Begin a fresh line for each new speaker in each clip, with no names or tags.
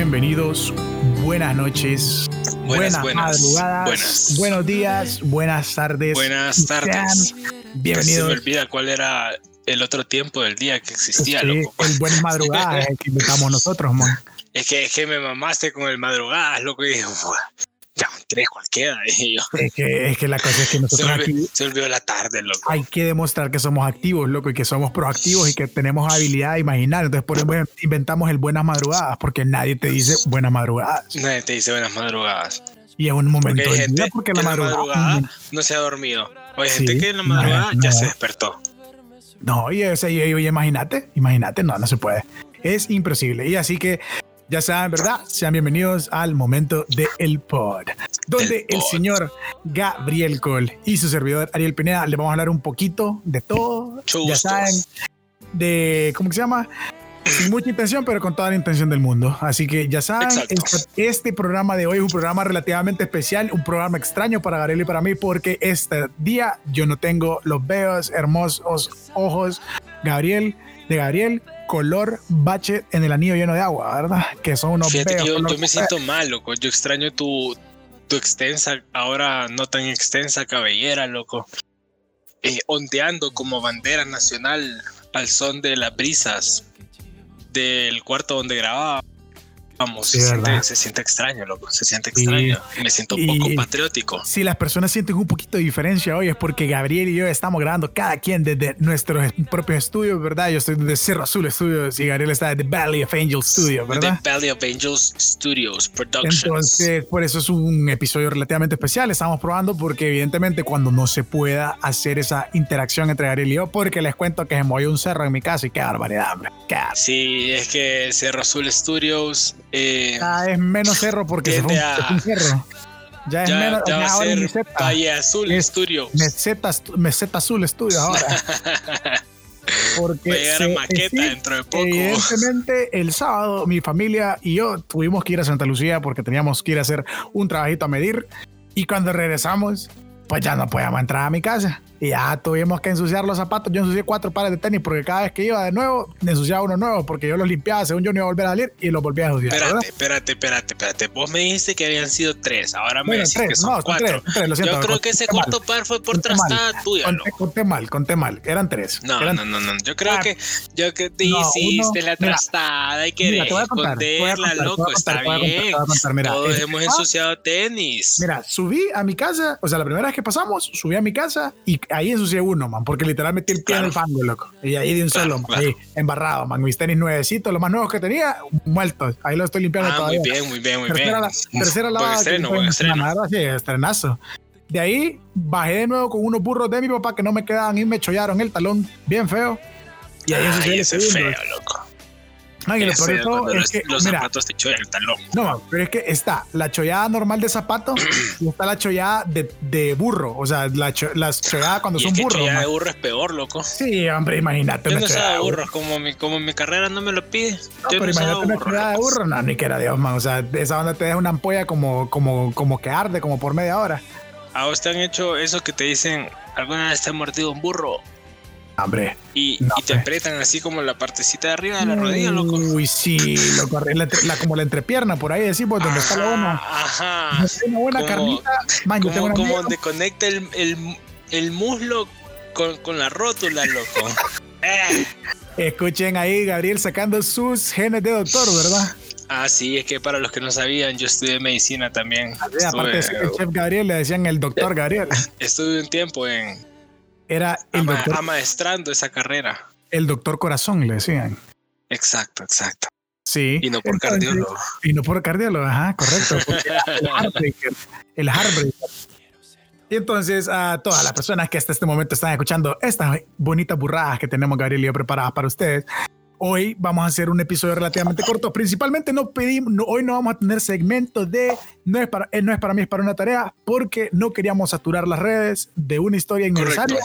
bienvenidos, buenas noches, buenas, madrugadas, buenos días, buenas tardes.
Buenas tardes.
Bienvenidos.
Se me olvida cuál era el otro tiempo del día que existía, loco.
El buen madrugada que invitamos nosotros, man.
Es que, es que me mamaste con el madrugada, loco, y ya cualquiera. Y yo,
Es que, es que la cosa es que
se,
nosotros
olvidó,
aquí
se olvidó la tarde, loco.
hay que demostrar que somos activos, loco, y que somos proactivos y que tenemos habilidad de imaginar. Entonces, por eso inventamos el buenas madrugadas, porque nadie te dice buenas madrugadas.
Nadie te dice buenas madrugadas.
Y es un momento
Porque hay gente
porque
que
la madrugada.
madrugada no se ha dormido. O hay
Sí,
gente que en la madrugada
no,
ya se despertó.
No, y, y imagínate, imagínate, no, no se puede. Es imposible. Y así que, ya saben, ¿verdad? Sean bienvenidos al momento de El Pod, donde
El
el
Pod.
señor Gabriel Cole y su servidor Ariel Pineda le vamos a hablar un poquito de todo.
Mucho
ya saben, de, ¿cómo que se llama? Sin mucha intención, pero con toda la intención del mundo. Así que ya saben, este, este programa de hoy es un programa relativamente especial, un programa extraño para Gabriel y para mí, porque este día yo no tengo los bellos, hermosos ojos Gabriel, de Gabriel, color bache en el anillo lleno de agua, ¿verdad? Que son unos
Fíjate que yo, me siento mal, loco. Yo extraño tu, tu extensa, ahora no tan extensa cabellera, loco. Eh, ondeando como bandera nacional al son de las brisas del cuarto donde
Sí,
se, siente,
¿verdad?
se siente extraño, loco. Se siente extraño. Me siento un
Y-
poco patriótico.
Si las personas sienten un poquito de diferencia hoy es porque Gabriel y yo estamos grabando cada quien desde nuestros propios estudios, ¿verdad? Yo estoy desde Cerro Azul Studios y Gabriel está desde Valley of Angels Studios, ¿verdad?
The Valley of Angels Studios Productions.
Entonces, por eso es un episodio relativamente especial. Estamos probando porque evidentemente cuando no se pueda hacer esa interacción entre Gabriel y yo, porque les cuento que se movió un cerro en mi casa y qué barbaridad, hombre. Qué bar-
Sí, es que Cerro Azul Studios eh,
Ya es menos cerro porque se fue
a-
un cerro. Ya es menos,
ya va a ser
meseta.
Valle Azul
Es-
Studios.
Meseta, meseta Azul Studios ahora. Porque
Va a llegar a
se-
maqueta dentro de poco.
Evidentemente, el sábado mi familia y yo tuvimos que ir a Santa Lucía porque teníamos que ir a hacer un trabajito a medir. Y cuando regresamos, pues ya no podíamos entrar a mi casa. Y ya tuvimos que ensuciar los zapatos. Yo ensucié cuatro pares de tenis porque cada vez que iba de nuevo, me ensuciaba uno nuevo porque yo los limpiaba según yo no iba a volver a salir y los volvía a ensuciar. ¿verdad?
Espérate, espérate, espérate, espérate. Vos me dijiste que habían sido tres. Ahora me
Bueno,
decís que
tres,
son
no, son
cuatro.
tres, tres, lo siento,
Yo creo que ese cuarto par fue por trastada tuya,
Conté, conté mal, conté mal. Eran tres.
No,
Eran
no, no, no. Yo creo
Ah,
que yo que te
no,
hiciste
uno-
la trastada y querés esconderla, loco. Está bien. Todos hemos
ah,
ensuciado tenis.
Mira, subí a mi casa, o sea, la primera vez que pasamos, subí a mi casa y ahí ensucié uno, man, porque literal metí el pie en el
Claro.
fango, loco. Y ahí de un
Claro,
solo, man,
claro.
ahí, embarrado, man. Mis tenis nuevecitos, los más nuevos que tenía, muertos. Ahí los estoy limpiando
ah,
todavía.
muy bien, muy bien, muy
tercera,
bien.
la- tercera lavada.
estreno, buen
en
estreno.
semana, ¿verdad? Sí, estrenazo. De ahí bajé de nuevo con unos burros de mi papá que no me quedaban y me chollaron el talón bien feo. Y ahí
Ay, ese feo, loco.
Man, y lo peor de
es
todo
cuando
es
los,
que,
los
mira,
zapatos te echan el talón.
No, pero es que está la chollada normal de zapato y está la chollada de, de burro. O sea, la cho- cuando
Y
son
es que
burros.
ya
man.
de burro es peor, loco.
Sí, hombre, imagínate
Yo
una
no
chollada de burro.
como mi, como mi carrera no me lo pide.
No,
Yo
pero
no
imagínate una
burro,
chollada de burro, no, ni que era Dios, man. O sea, esa onda te deja una ampolla como, como, como que arde, como por media hora.
¿A vos te han hecho eso que te dicen, alguna vez te han mordido un burro?
Hombre.
Y,
No,
y te aprietan así como la partecita de arriba de la rodilla, loco.
Uy, sí, loco. La, entre- la- como la entrepierna, por ahí decimos, donde está la buena.
Ajá.
una buena
Como-
carnita. Man,
Como,
una
como
amiga-
donde conecta el, el, el muslo con, con la rótula, loco. Eh.
Escuchen ahí, Gabriel sacando sus genes de doctor, ¿verdad?
Ah, sí, es que para los que no sabían, yo estudié medicina también.
Sí, aparte de ser el
Estuve,
chef Gabriel, le decían el doctor Gabriel.
estuve un tiempo en
Era el
ama-
doctor,
amaestrando esa carrera.
el doctor corazón, le decían.
Exacto, exacto.
Sí.
Y no por
Entonces,
cardiólogo.
Y no por cardiólogo, ajá, correcto. el heartbreaker. El heartbreaker. Y entonces a todas las personas que hasta este momento están escuchando estas bonitas burradas que tenemos Gabriel y yo preparadas para ustedes, hoy vamos a hacer un episodio relativamente corto. Principalmente no pedimos, no- hoy no vamos a tener segmentos de no es para, eh, no es para mí, es para una tarea, porque no queríamos saturar las redes de una historia innecesaria.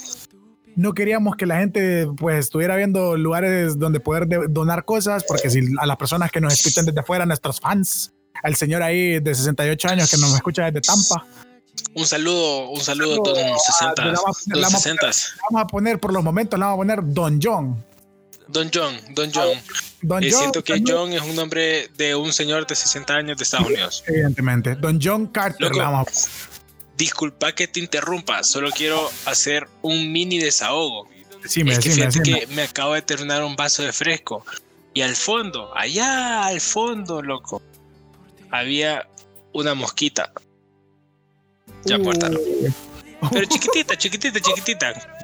No queríamos que la gente pues estuviera viendo lugares donde poder de- donar cosas, porque si a las personas que nos escuchan desde afuera, nuestros fans, al señor ahí de 68 años que nos escucha desde Tampa,
Un saludo, un saludo a todos los
Ah,
60,
le vamos a- le
los
vamos a-
60.
vamos a poner por los momentos, le vamos a poner Don John.
Don John, Don John. Don eh, John siento que John es un nombre de un señor de 60 años de Estados Unidos.
Evidentemente. Don John Carter,
Disculpa que te interrumpa, solo quiero hacer un mini desahogo. Sí, me es que fíjate que me acabo de terminar un vaso de fresco y al fondo, allá al fondo, loco, había una mosquita. Ya, uh. Pero chiquitita, chiquitita, chiquitita.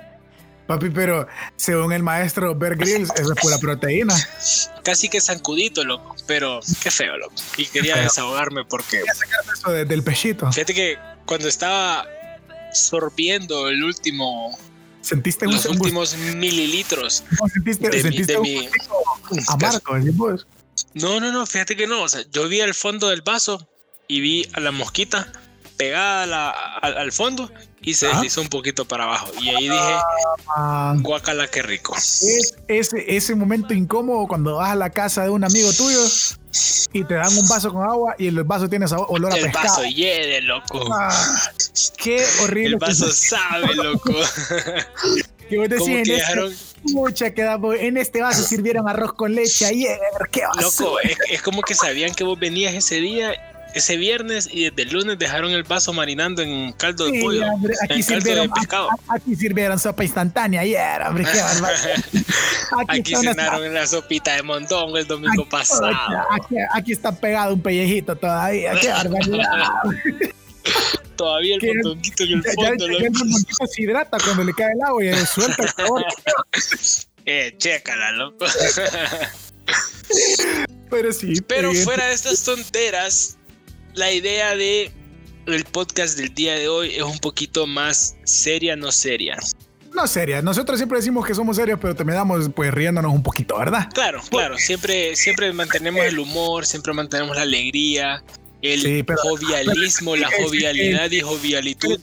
Papi, pero según el maestro Bear Grylls, eso es pura proteína.
Casi que zancudito, loco, pero qué feo, loco. Y quería desahogarme porque... Quería
sacar eso del pechito.
Fíjate que cuando estaba sorbiendo el último
¿Sentiste
los últimos mililitros
sentiste, de, sentiste mi, amargo,
No, no, no, fíjate que no. O sea, yo vi al fondo del vaso y vi a la mosquita pegada al, fondo y se deslizó un poquito para abajo. Y ahí dije, ah, guacala, qué rico.
Es ese, ese momento incómodo cuando vas a la casa de un amigo tuyo y te dan un vaso con agua y el vaso tiene olor a
el
pescado.
El vaso hiede, loco.
Ah, qué horrible.
El vaso sabe, loco.
que vos decís, en, este, mucha en este vaso sirvieron arroz con leche ayer, qué vaso.
Loco, es, es como que sabían que vos venías ese día ese viernes y desde el lunes dejaron el vaso marinando en caldo de pollo, aquí en caldo de pescado.
Aquí sirvieron sopa instantánea ayer, hombre, qué
Aquí, aquí cenaron la sopita de montón el domingo pasado.
Aquí, está pegado un pellejito todavía, qué barbaridad.
todavía el montonquito en el fondo.
Ya, el montonquito se hidrata cuando le cae el agua y suelta el sabor.
eh, chécala, loco.
Pero sí.
Pero fuera de estas tonteras, la idea de el podcast del día de hoy es un poquito más seria, no seria.
No seria, nosotros siempre decimos que somos serios, pero terminamos pues riéndonos un poquito, ¿verdad?
Claro, claro, siempre, siempre mantenemos el humor, siempre mantenemos la alegría, el jovialismo, la jovialidad y jovialitud.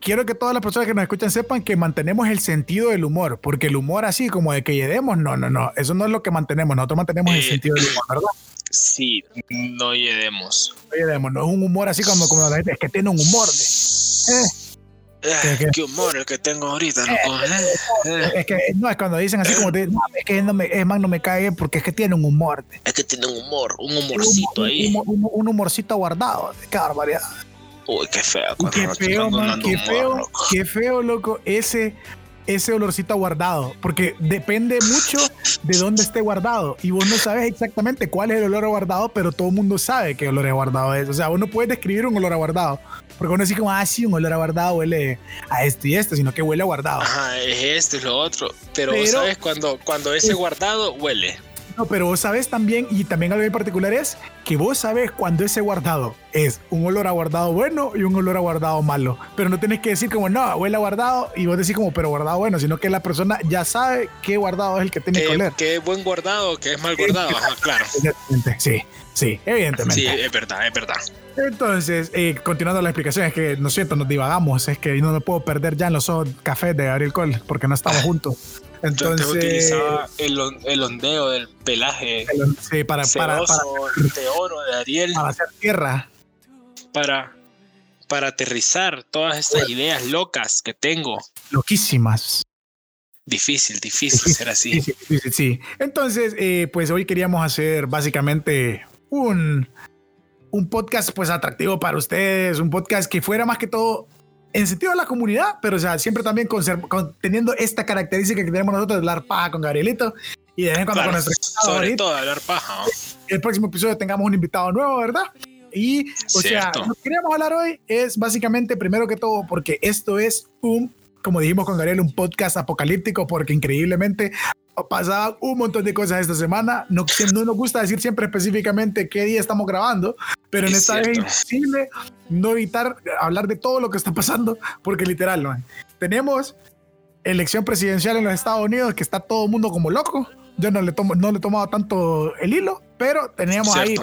Quiero que todas las personas que nos escuchan sepan que mantenemos el sentido del humor, porque el humor así como de que lleguemos, no, no, no, eso no es lo que mantenemos, nosotros mantenemos el eh, sentido del humor, ¿verdad?
Sí, no lleguemos.
No lleguemos, no es un humor así como, como la gente, es que tiene un humor de.
Eh. ¿Qué, humor el que tengo ahorita, eh,
eh, Es que no es cuando dicen así como te, no, es que no me, es más no me cae porque es que tiene un humor.
Es que tiene un humor, un humorcito ahí.
Un, humorcito guardado, qué barbaridad.
Uy, qué feo.
Qué feo, man, qué feo, qué feo, loco. Ese, ese olorcito guardado, porque depende mucho de dónde esté guardado y vos no sabes exactamente cuál es el olor a guardado, pero todo el mundo sabe qué olor a guardado es. O sea, vos no puedes describir un olor a guardado, porque uno dice como, ah, sí, un olor a guardado huele a esto y esto, sino que huele a guardado.
Ajá, es esto y lo otro, pero, vos sabes cuando, cuando ese guardado huele.
No, pero vos sabes también, y también algo en particular es que vos sabes cuando ese guardado es un olor a guardado bueno y un olor a guardado malo. Pero no tenés que decir como, no, huele a guardado y vos decís como, pero guardado bueno, sino que la persona ya sabe qué guardado es el que tiene que oler.
Que es buen guardado, que es mal guardado, claro.
Sí, sí, evidentemente.
Sí, es verdad, es verdad.
Entonces, eh, continuando la explicación, es que, no siento, nos divagamos, es que no me puedo perder ya en los ojos cafés de Ariel Cole porque no estamos juntos. Entonces
utilizaba el, el, ondeo del pelaje
sí, para, para,
de oro de Ariel.
para hacer tierra.
Para para aterrizar todas estas ideas locas que tengo.
Loquísimas.
Difícil difícil, ser así.
difícil, sí. Entonces eh, pues hoy queríamos hacer básicamente un un podcast pues atractivo para ustedes un podcast que fuera más que todo en sentido de la comunidad, pero o sea, siempre también teniendo esta característica que tenemos nosotros de hablar paja con Gabrielito y de vez en cuando con nuestro
Sobre todo hablar paja.
El próximo episodio tengamos un invitado nuevo, ¿verdad? Y, o sea, lo que queríamos hablar hoy es básicamente, primero que todo, porque esto es un, como dijimos con Gabriel, un podcast apocalíptico, porque increíblemente pasaban un montón de cosas esta semana. No, no nos gusta decir siempre específicamente qué día estamos grabando, pero en esta vez es imposible no evitar hablar de todo lo que está pasando, porque literal, ¿no? tenemos elección presidencial en los Estados Unidos que está todo el mundo como loco. Yo no le, tomo, no le he tomado tanto el hilo, pero teníamos ahí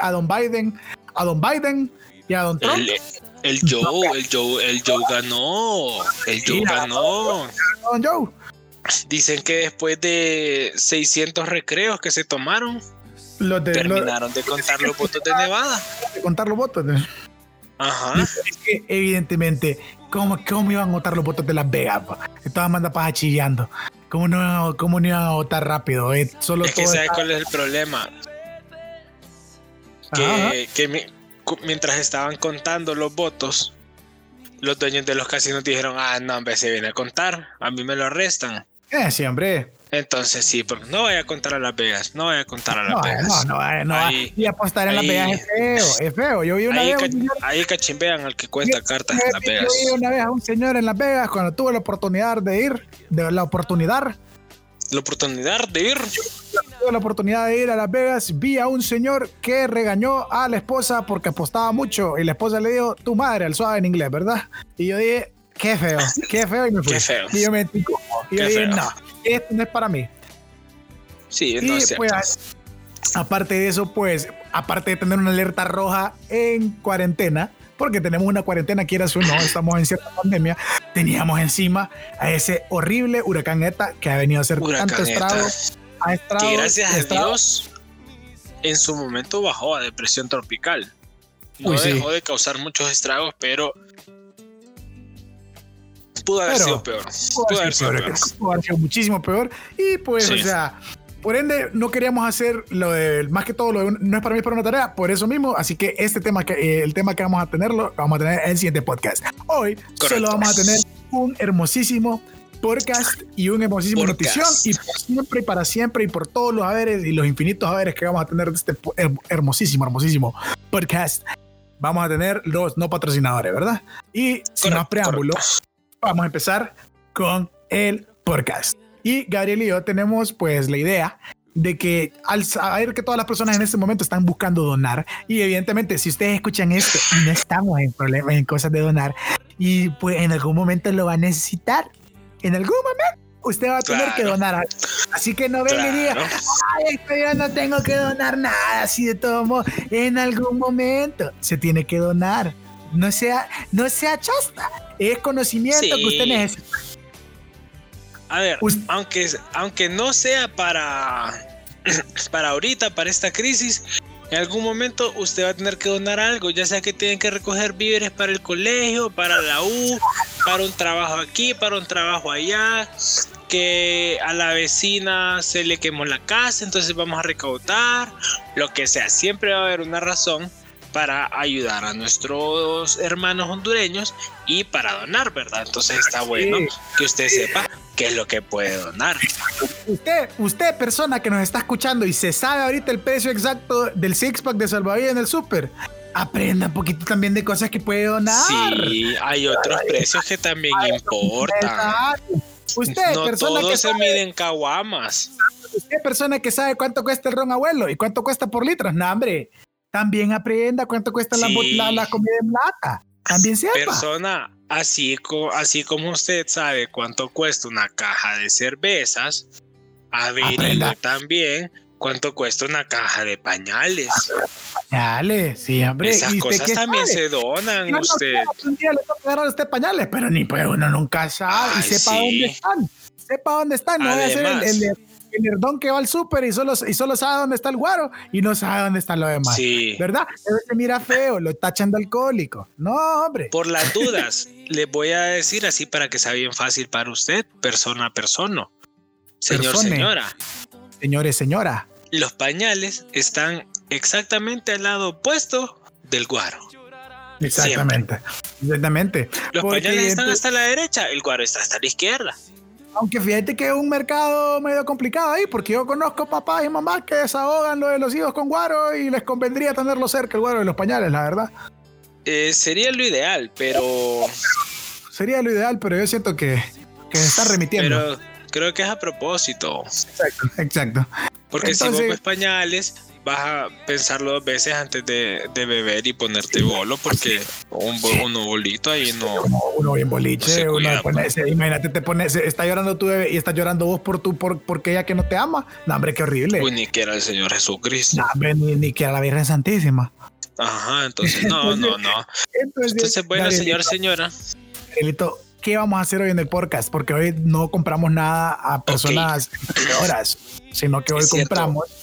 a, Don Biden, a Don Biden y a Don Trump.
El, Joe, el Joe, el Joe ganó, el Joe ganó.
Don Joe.
Dicen que después de 600 recreos que se tomaron, terminaron de contar los votos de Nevada.
De contar los votos.
Ajá.
evidentemente, ¿cómo, ¿cómo iban a votar los votos de Las Vegas? Estaban mandando para chillando. ¿Cómo no, cómo no iban a votar rápido? Eh, solo
es que ¿sabes cuál es el problema? Que, que mientras estaban contando los votos, los dueños de los casinos dijeron, ah, no, hombre, se viene a contar, a mí me lo arrestan.
Eh, sí, hombre.
Entonces sí, pero no vaya a contar a Las Vegas, no vaya a contar a Las no, Vegas.
No, no, no, ahí, y apostar en Las Vegas es feo, es feo. Yo vi una
ahí,
vez
ahí cachimbean al que cuenta cartas en Las Vegas.
Yo vi una vez a un señor en Las Vegas cuando tuve la oportunidad de ir, de la oportunidad.
La oportunidad de ir.
tuve la oportunidad de ir a Las Vegas, vi a un señor que regañó a la esposa porque apostaba mucho y la esposa le dijo, tu madre, al suave en inglés, ¿verdad? Y yo dije, qué feo, qué feo y me fui.
Qué feo.
Y yo me y yo dije, no, esto no es para mí.
Sí, no es
pues, aparte de eso, pues, aparte de tener una alerta roja en cuarentena, porque tenemos una cuarentena, quieras o no, estamos en cierta pandemia, teníamos encima a ese horrible huracán ETA que ha venido a hacer tanto estrago.
que gracias a Dios en su momento bajó a depresión tropical. No dejó de causar muchos estragos, pero pudo haber sido peor. Pudo, haber sido peor.
Pudo haber sido muchísimo peor. Y pues, o sea, por ende, no queríamos hacer lo de, más que todo, lo de, no es para mí, es para una tarea, por eso mismo. Así que este tema, que, eh, el tema que vamos a tenerlo, vamos a tener en el siguiente podcast. Hoy solo vamos a tener un hermosísimo podcast y un hermosísimo notición y por siempre y para siempre y por todos los haberes y los infinitos haberes que vamos a tener de este hermosísimo, hermosísimo podcast. Vamos a tener los no patrocinadores, ¿verdad? Y sin más preámbulos, vamos a empezar con el podcast. Y Gabriel y yo tenemos pues la idea de que al saber que todas las personas en este momento están buscando donar y evidentemente si ustedes escuchan esto y no estamos en problemas en cosas de donar y pues en algún momento lo va a necesitar en algún momento usted va a tener que donar. Así que no venga y diga ay yo no tengo que donar nada así de todo modo en algún momento se tiene que donar no sea no sea chasta. Es conocimiento que usted necesita.
A ver, aunque, aunque no sea para, para ahorita, para esta crisis, en algún momento usted va a tener que donar algo, ya sea que tienen que recoger víveres para el colegio, para la U, para un trabajo aquí, para un trabajo allá, que a la vecina se le quemó la casa, entonces vamos a recaudar, lo que sea, siempre va a haber una razón para ayudar a nuestros hermanos hondureños y para donar, ¿verdad? Entonces está bueno que usted sepa qué es lo que puede donar.
Usted, usted persona que nos está escuchando y se sabe ahorita el precio exacto del six pack de salvavidas en el súper, aprenda un poquito también de cosas que puede donar.
Sí, hay otros precios que también importan. Usted, no persona todos que se miden caguamas.
Usted, persona que sabe cuánto cuesta el ron abuelo y cuánto cuesta por litros, no, hombre. También aprenda cuánto cuesta la, la, comida en lata. También sepa.
Persona, Así, así como usted sabe cuánto cuesta una caja de cervezas, averigüe también cuánto cuesta una caja de pañales.
Pañales, sí, hombre.
Esas cosas también se donan. usted.
un día le toca a usted pañales, pero ni puede uno nunca sabe y sepa dónde están. Sepa dónde están. No debe ser el, el, el nerdón que va al súper y solo, y solo sabe dónde está el guaro y no sabe dónde está lo demás. Sí. ¿Verdad? Se mira feo, lo tachan de alcohólico. No, hombre.
Por las dudas, le voy a decir así para que sea bien fácil para usted, persona a persona. Señor, señora.
Señores, señora.
Los pañales están exactamente al lado opuesto del guaro.
Exactamente. Exactamente.
Los pañales están hasta la derecha, el guaro está hasta la izquierda.
Aunque fíjate que es un mercado medio complicado ahí, porque yo conozco papás y mamás que desahogan lo de los hijos con guaro y les convendría tenerlo cerca, el guaro de los pañales, la verdad.
Eh, sería lo ideal, pero.
Sería lo ideal, pero yo siento que, que se está remitiendo.
Pero creo que es a propósito.
Exacto, exacto.
Porque si vos ves pañales, vas a pensarlo dos veces antes de, beber y ponerte bolo, porque un, uno bolito ahí no.
Uno bien boliche, uno pues. imagínate, te pones, está llorando tu bebé y está llorando vos por tu, por, porque ella que no te ama. No, hombre, qué horrible.
Pues ni que era el Señor Jesucristo.
No, hombre, ni, que era la Virgen Santísima.
Ajá, entonces no, no, no. Entonces, bueno, señor, señora.
Elito, ¿qué vamos a hacer hoy en el podcast? Porque hoy no compramos nada a personas horas, sino que hoy compramos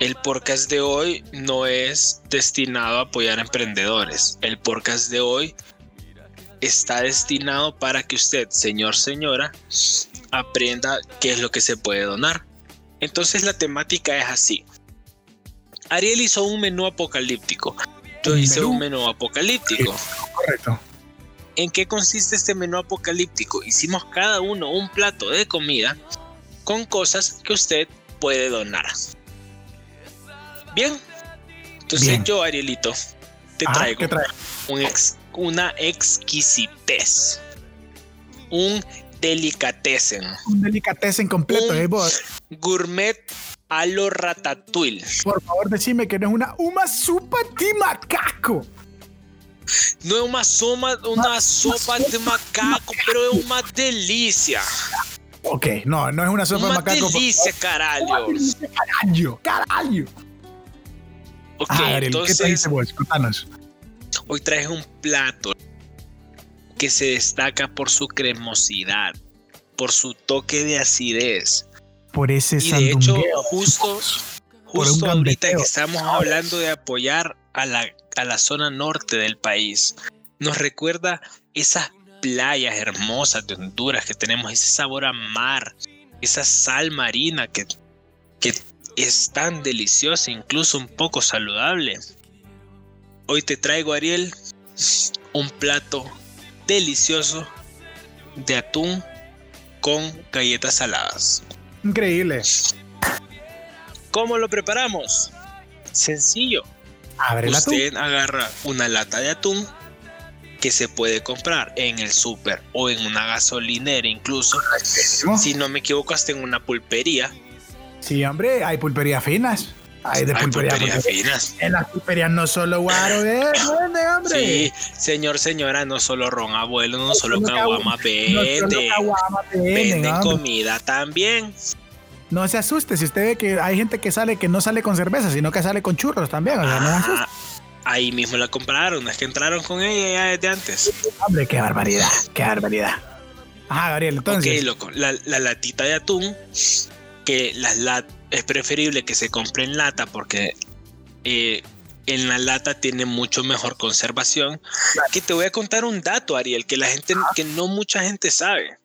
el podcast de hoy no es destinado a apoyar emprendedores. El podcast de hoy está destinado para que usted, señor, señora, aprenda qué es lo que se puede donar. Entonces la temática es así. Ariel hizo un menú apocalíptico. Yo hice un menú apocalíptico.
Correcto.
¿En qué consiste este menú apocalíptico? Hicimos cada uno un plato de comida con cosas que usted puede donar. Bien. Entonces yo, Arielito, te
Ah,
traigo un ex- una exquisitez. Un delicatessen.
Un delicatessen completo,
Un-
eh, vos.
Gourmet a lo ratatouille.
Por favor, decime que no es una uma sopa de macaco.
No es una, soma, una sopa de macaco, pero es una delicia.
Ok, no, no es una sopa de
Una
macaco. por-
delicia, caralho.
Carallo, carallo.
Ok,
Ah, Ariel, ¿qué
entonces
trajiste vos? Contanos.
hoy traes un plato que se destaca por su cremosidad, por su toque de acidez.
Por ese
Y de hecho, justo, justo ahorita que estamos hablando de apoyar a la, a la zona norte del país, nos recuerda esas playas hermosas de Honduras que tenemos, ese sabor a mar, esa sal marina que, que es tan deliciosa, incluso un poco saludable. Hoy te traigo, Ariel, un plato delicioso de atún con galletas saladas.
Increíble.
¿Cómo lo preparamos? Sencillo.
Abre.
Usted agarra una lata de atún que se puede comprar en el súper o en una gasolinera incluso. Si no me equivoco, hasta en una pulpería.
Sí, hombre, hay pulperías finas. Hay de
Hay pulperías
pulpería.
finas.
En las pulperías no solo guaro de vende, hombre.
Sí, señor, señora, no solo ron abuelo, no solo caguama
No solo
vende.
caguama venden,
Venden comida también.
No se asuste si usted ve que hay gente que sale que no sale con cerveza, sino que sale con churros también. O sea, no se asuste.
Ah, ahí mismo la compraron, no es que entraron con ella ya desde antes.
Hombre, qué barbaridad, qué barbaridad. Ajá, Gabriel, entonces.
Ok, loco. La, la latita de atún, que las lat es preferible que se compre en lata porque eh, en la lata tiene mucho mejor conservación. Que te voy a contar un dato, Ariel, que la gente, que no mucha gente sabe.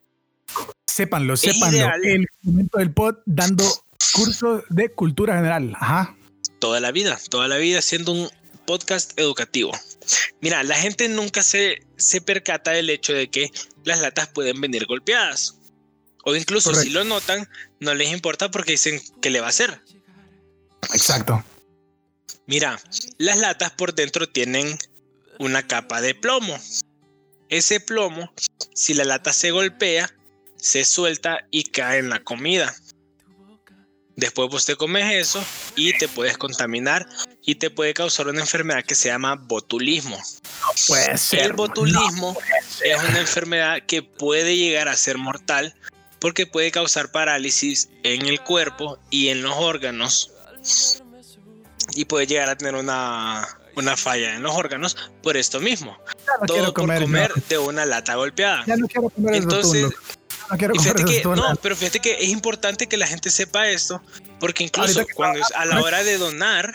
sépanlo, sépanlo.
ideal.
El momento del pod dando curso de cultura general. Ajá.
Toda la vida, toda la vida siendo un podcast educativo. Mira, la gente nunca se, se percata del hecho de que las latas pueden venir golpeadas. O incluso si lo notan, no les importa porque dicen que le va a hacer.
Exacto.
Mira, las latas por dentro tienen una capa de plomo. Ese plomo, si la lata se golpea, se suelta y cae en la comida. Después vos te comes eso y te puedes contaminar y te puede causar una enfermedad que se llama botulismo.
Puede ser.
El botulismo es una enfermedad que puede llegar a ser mortal porque puede causar parálisis en el cuerpo y en los órganos y puede llegar a tener una, una falla en los órganos por esto mismo.
No
Todo
quiero
por
comer.
comer
no.
de una lata golpeada.
Ya no quiero comer el
Entonces.
Ya no quiero comer el
que, no, pero fíjate que es importante que la gente sepa esto, porque incluso cuando es a la hora de donar,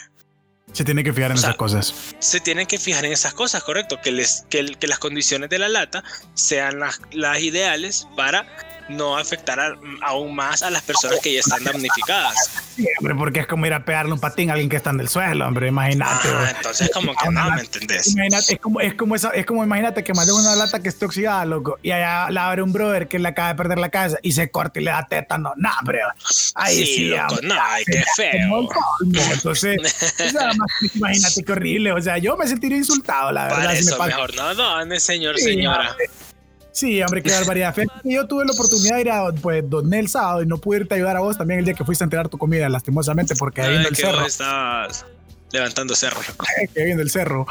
Se tiene que fijar en
o sea,
esas cosas.
se tienen que fijar en esas cosas, correcto, que, les, que, el- que las condiciones de la lata sean las, las ideales para no afectar a- aún más a las personas que ya están damnificadas.
Sí, hombre, porque es como ir a pegarle un patín a alguien que está en el suelo, hombre. Imagínate.
Ah, entonces como que no, ¿me entendés?
Imagínate, es como, es como esa, es como imagínate que mandé una lata que esté oxidada, loco, y allá la abre un brother que le acaba de perder la casa y se corta y le da tétano. No, hombre. Ahí
Sí,
sí,
loco,
hombre.
no, ay, qué feo.
Entonces, imagínate qué horrible. O sea, yo me sentiría insultado, la verdad.
Para
si me
eso
pasa.
mejor no done, señor,
Sí,
señora.
hombre. Sí, hombre, qué barbaridad. Yo tuve la oportunidad de ir a pues, doné el sábado y no pude irte a ayudar a vos también el día que fuiste a entregar tu comida, lastimosamente, porque ahí en
Ay,
el
que
cerro.
vos estabas levantando cerro,
que viene del cerro.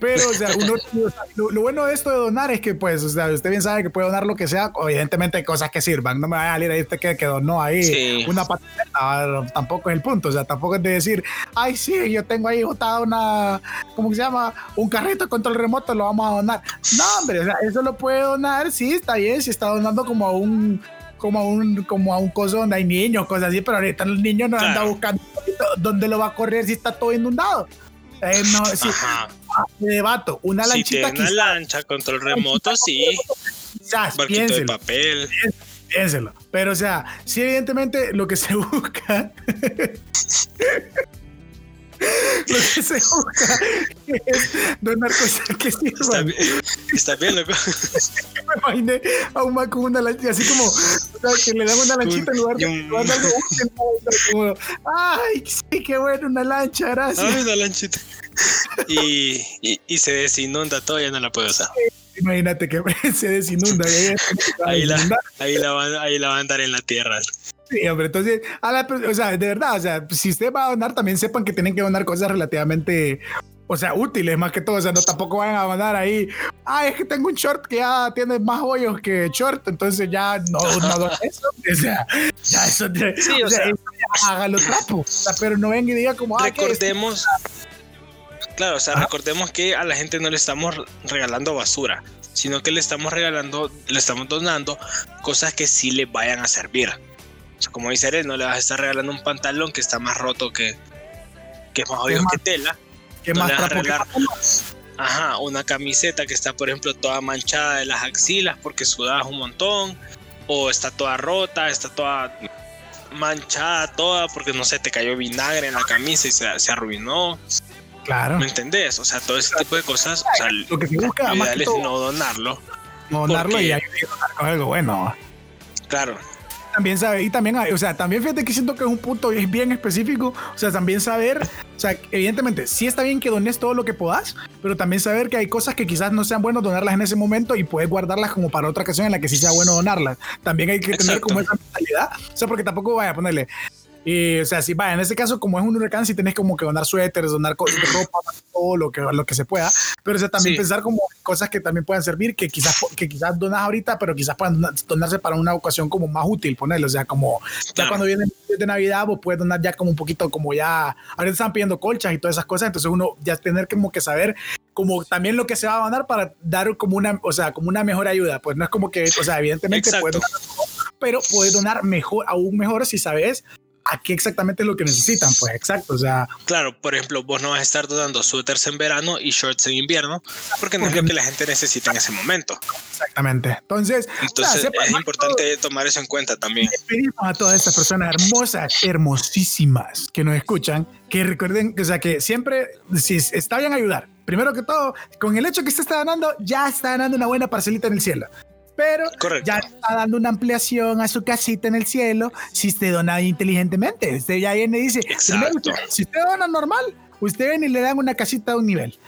Pero, o sea, uno, o sea, lo, lo bueno de esto de donar es que, pues, o sea, usted bien sabe que puede donar lo que sea, evidentemente hay cosas que sirvan. No me vaya a salir ahí este que, que donó ahí
Sí.
una patineta, tampoco es el punto. O sea, tampoco es de decir, ay, sí, yo tengo ahí botada una, ¿cómo se llama? Un carrito de control remoto, lo vamos a donar. No, hombre, o sea, eso lo puede donar, sí, está bien, si está donando como a un como a un como a un coso donde hay niños, cosas así, pero ahorita el niño no anda
Claro.
buscando dónde lo va a correr si está todo inundado. Eh, no, sí,
Ajá.
Debato. Una
si
lanchita.
tiene una lancha, control remoto, sí. Barquito de papel.
piénselo. Pero, o sea, sí, evidentemente lo que se busca. lo que se busca es donar cosas que
Está
sirvan.
bien, está bien, loco.
me imaginé a un man con una lanchita, así como, o sea, que le dan una lanchita en lugar de,
un-
algo útil, como, ay, sí, qué bueno, una lancha, gracias.
Ay, una lanchita. Y, y, y se desinunda todo, ya no la puedo usar.
Imagínate que se desinunda. ahí,
la, ahí, la van, ahí la van a andar en la tierra.
Sí, hombre, entonces, a la, o sea, de verdad, o sea, si usted va a donar, también sepan que tienen que donar cosas relativamente, o sea, útiles más que todo, o sea, no tampoco van a donar ahí, ah, es que tengo un short que ya tiene más hoyos que short, entonces ya no, no eso, o sea, ya eso,
Sí, o sea-
eso ya hágalo trapo, o sea, pero no venga y diga como, ah,
Recordemos, claro, o sea, recordemos que a la gente no le estamos regalando basura, sino que le estamos regalando, le estamos donando cosas que sí le vayan a servir. Como dice Eren, no le vas a estar regalando un pantalón que está más roto que, que es más
más-
que tela.
que
no
más
le vas a
que
regalar. Ajá, una camiseta que está, por ejemplo, toda manchada de las axilas porque sudas un montón, o está toda rota, está toda manchada toda porque no sé, te cayó vinagre en la camisa y se, se arruinó.
claro,
¿Me entendés? O sea, todo ese tipo de cosas, o sea,
lo que se busca
lo
más que
es no donarlo.
no donarlo
porque-
y ayudar con algo bueno.
Claro,
también sabe y también o sea también fíjate que siento que es un punto es bien específico o sea también saber o sea evidentemente sí está bien que dones todo lo que puedas pero también saber que hay cosas que quizás no sean buenos donarlas en ese momento y puedes guardarlas como para otra ocasión en la que sí sea bueno donarlas también hay que tener
Exacto.
como esa mentalidad o sea porque tampoco vaya a ponerle y, o sea, si vaya, en este caso, como es un huracán, si tenés como que donar suéteres, donar ropa, todo lo que, lo que se pueda, pero o sea, también
Sí.
pensar como cosas que también puedan servir, que quizás, que quizás donas ahorita, pero quizás puedan donar- donarse para una ocasión como más útil, ponerlo, o sea, como ya
Claro.
cuando viene de Navidad, vos puedes donar ya como un poquito, como ya, ahorita están pidiendo colchas y todas esas cosas, entonces uno ya tener como que saber como también lo que se va a donar para dar como una, o sea, como una mejor ayuda, pues no es como que, o sea, evidentemente puedes donar pero puedes donar mejor, aún mejor si sabes a qué exactamente es lo que necesitan, pues exacto, o sea,
claro, por ejemplo, vos no vas a estar donando suéteres en verano y shorts en invierno, porque no es
Porque-
lo que la gente necesita en ese momento.
exactamente. Entonces, o sea,
Entonces, es importante tomar eso en cuenta también.
pedimos a todas estas personas hermosas, hermosísimas que nos escuchan, que recuerden, que, o sea, que siempre, si está bien ayudar, primero que todo, con el hecho que usted está ganando, ya está ganando una buena parcelita en el cielo. Pero
Correcto.
ya está dando una ampliación a su casita en el cielo si usted dona inteligentemente. Usted ya viene y dice, usted- si usted dona normal, usted viene y le dan una casita de un nivel.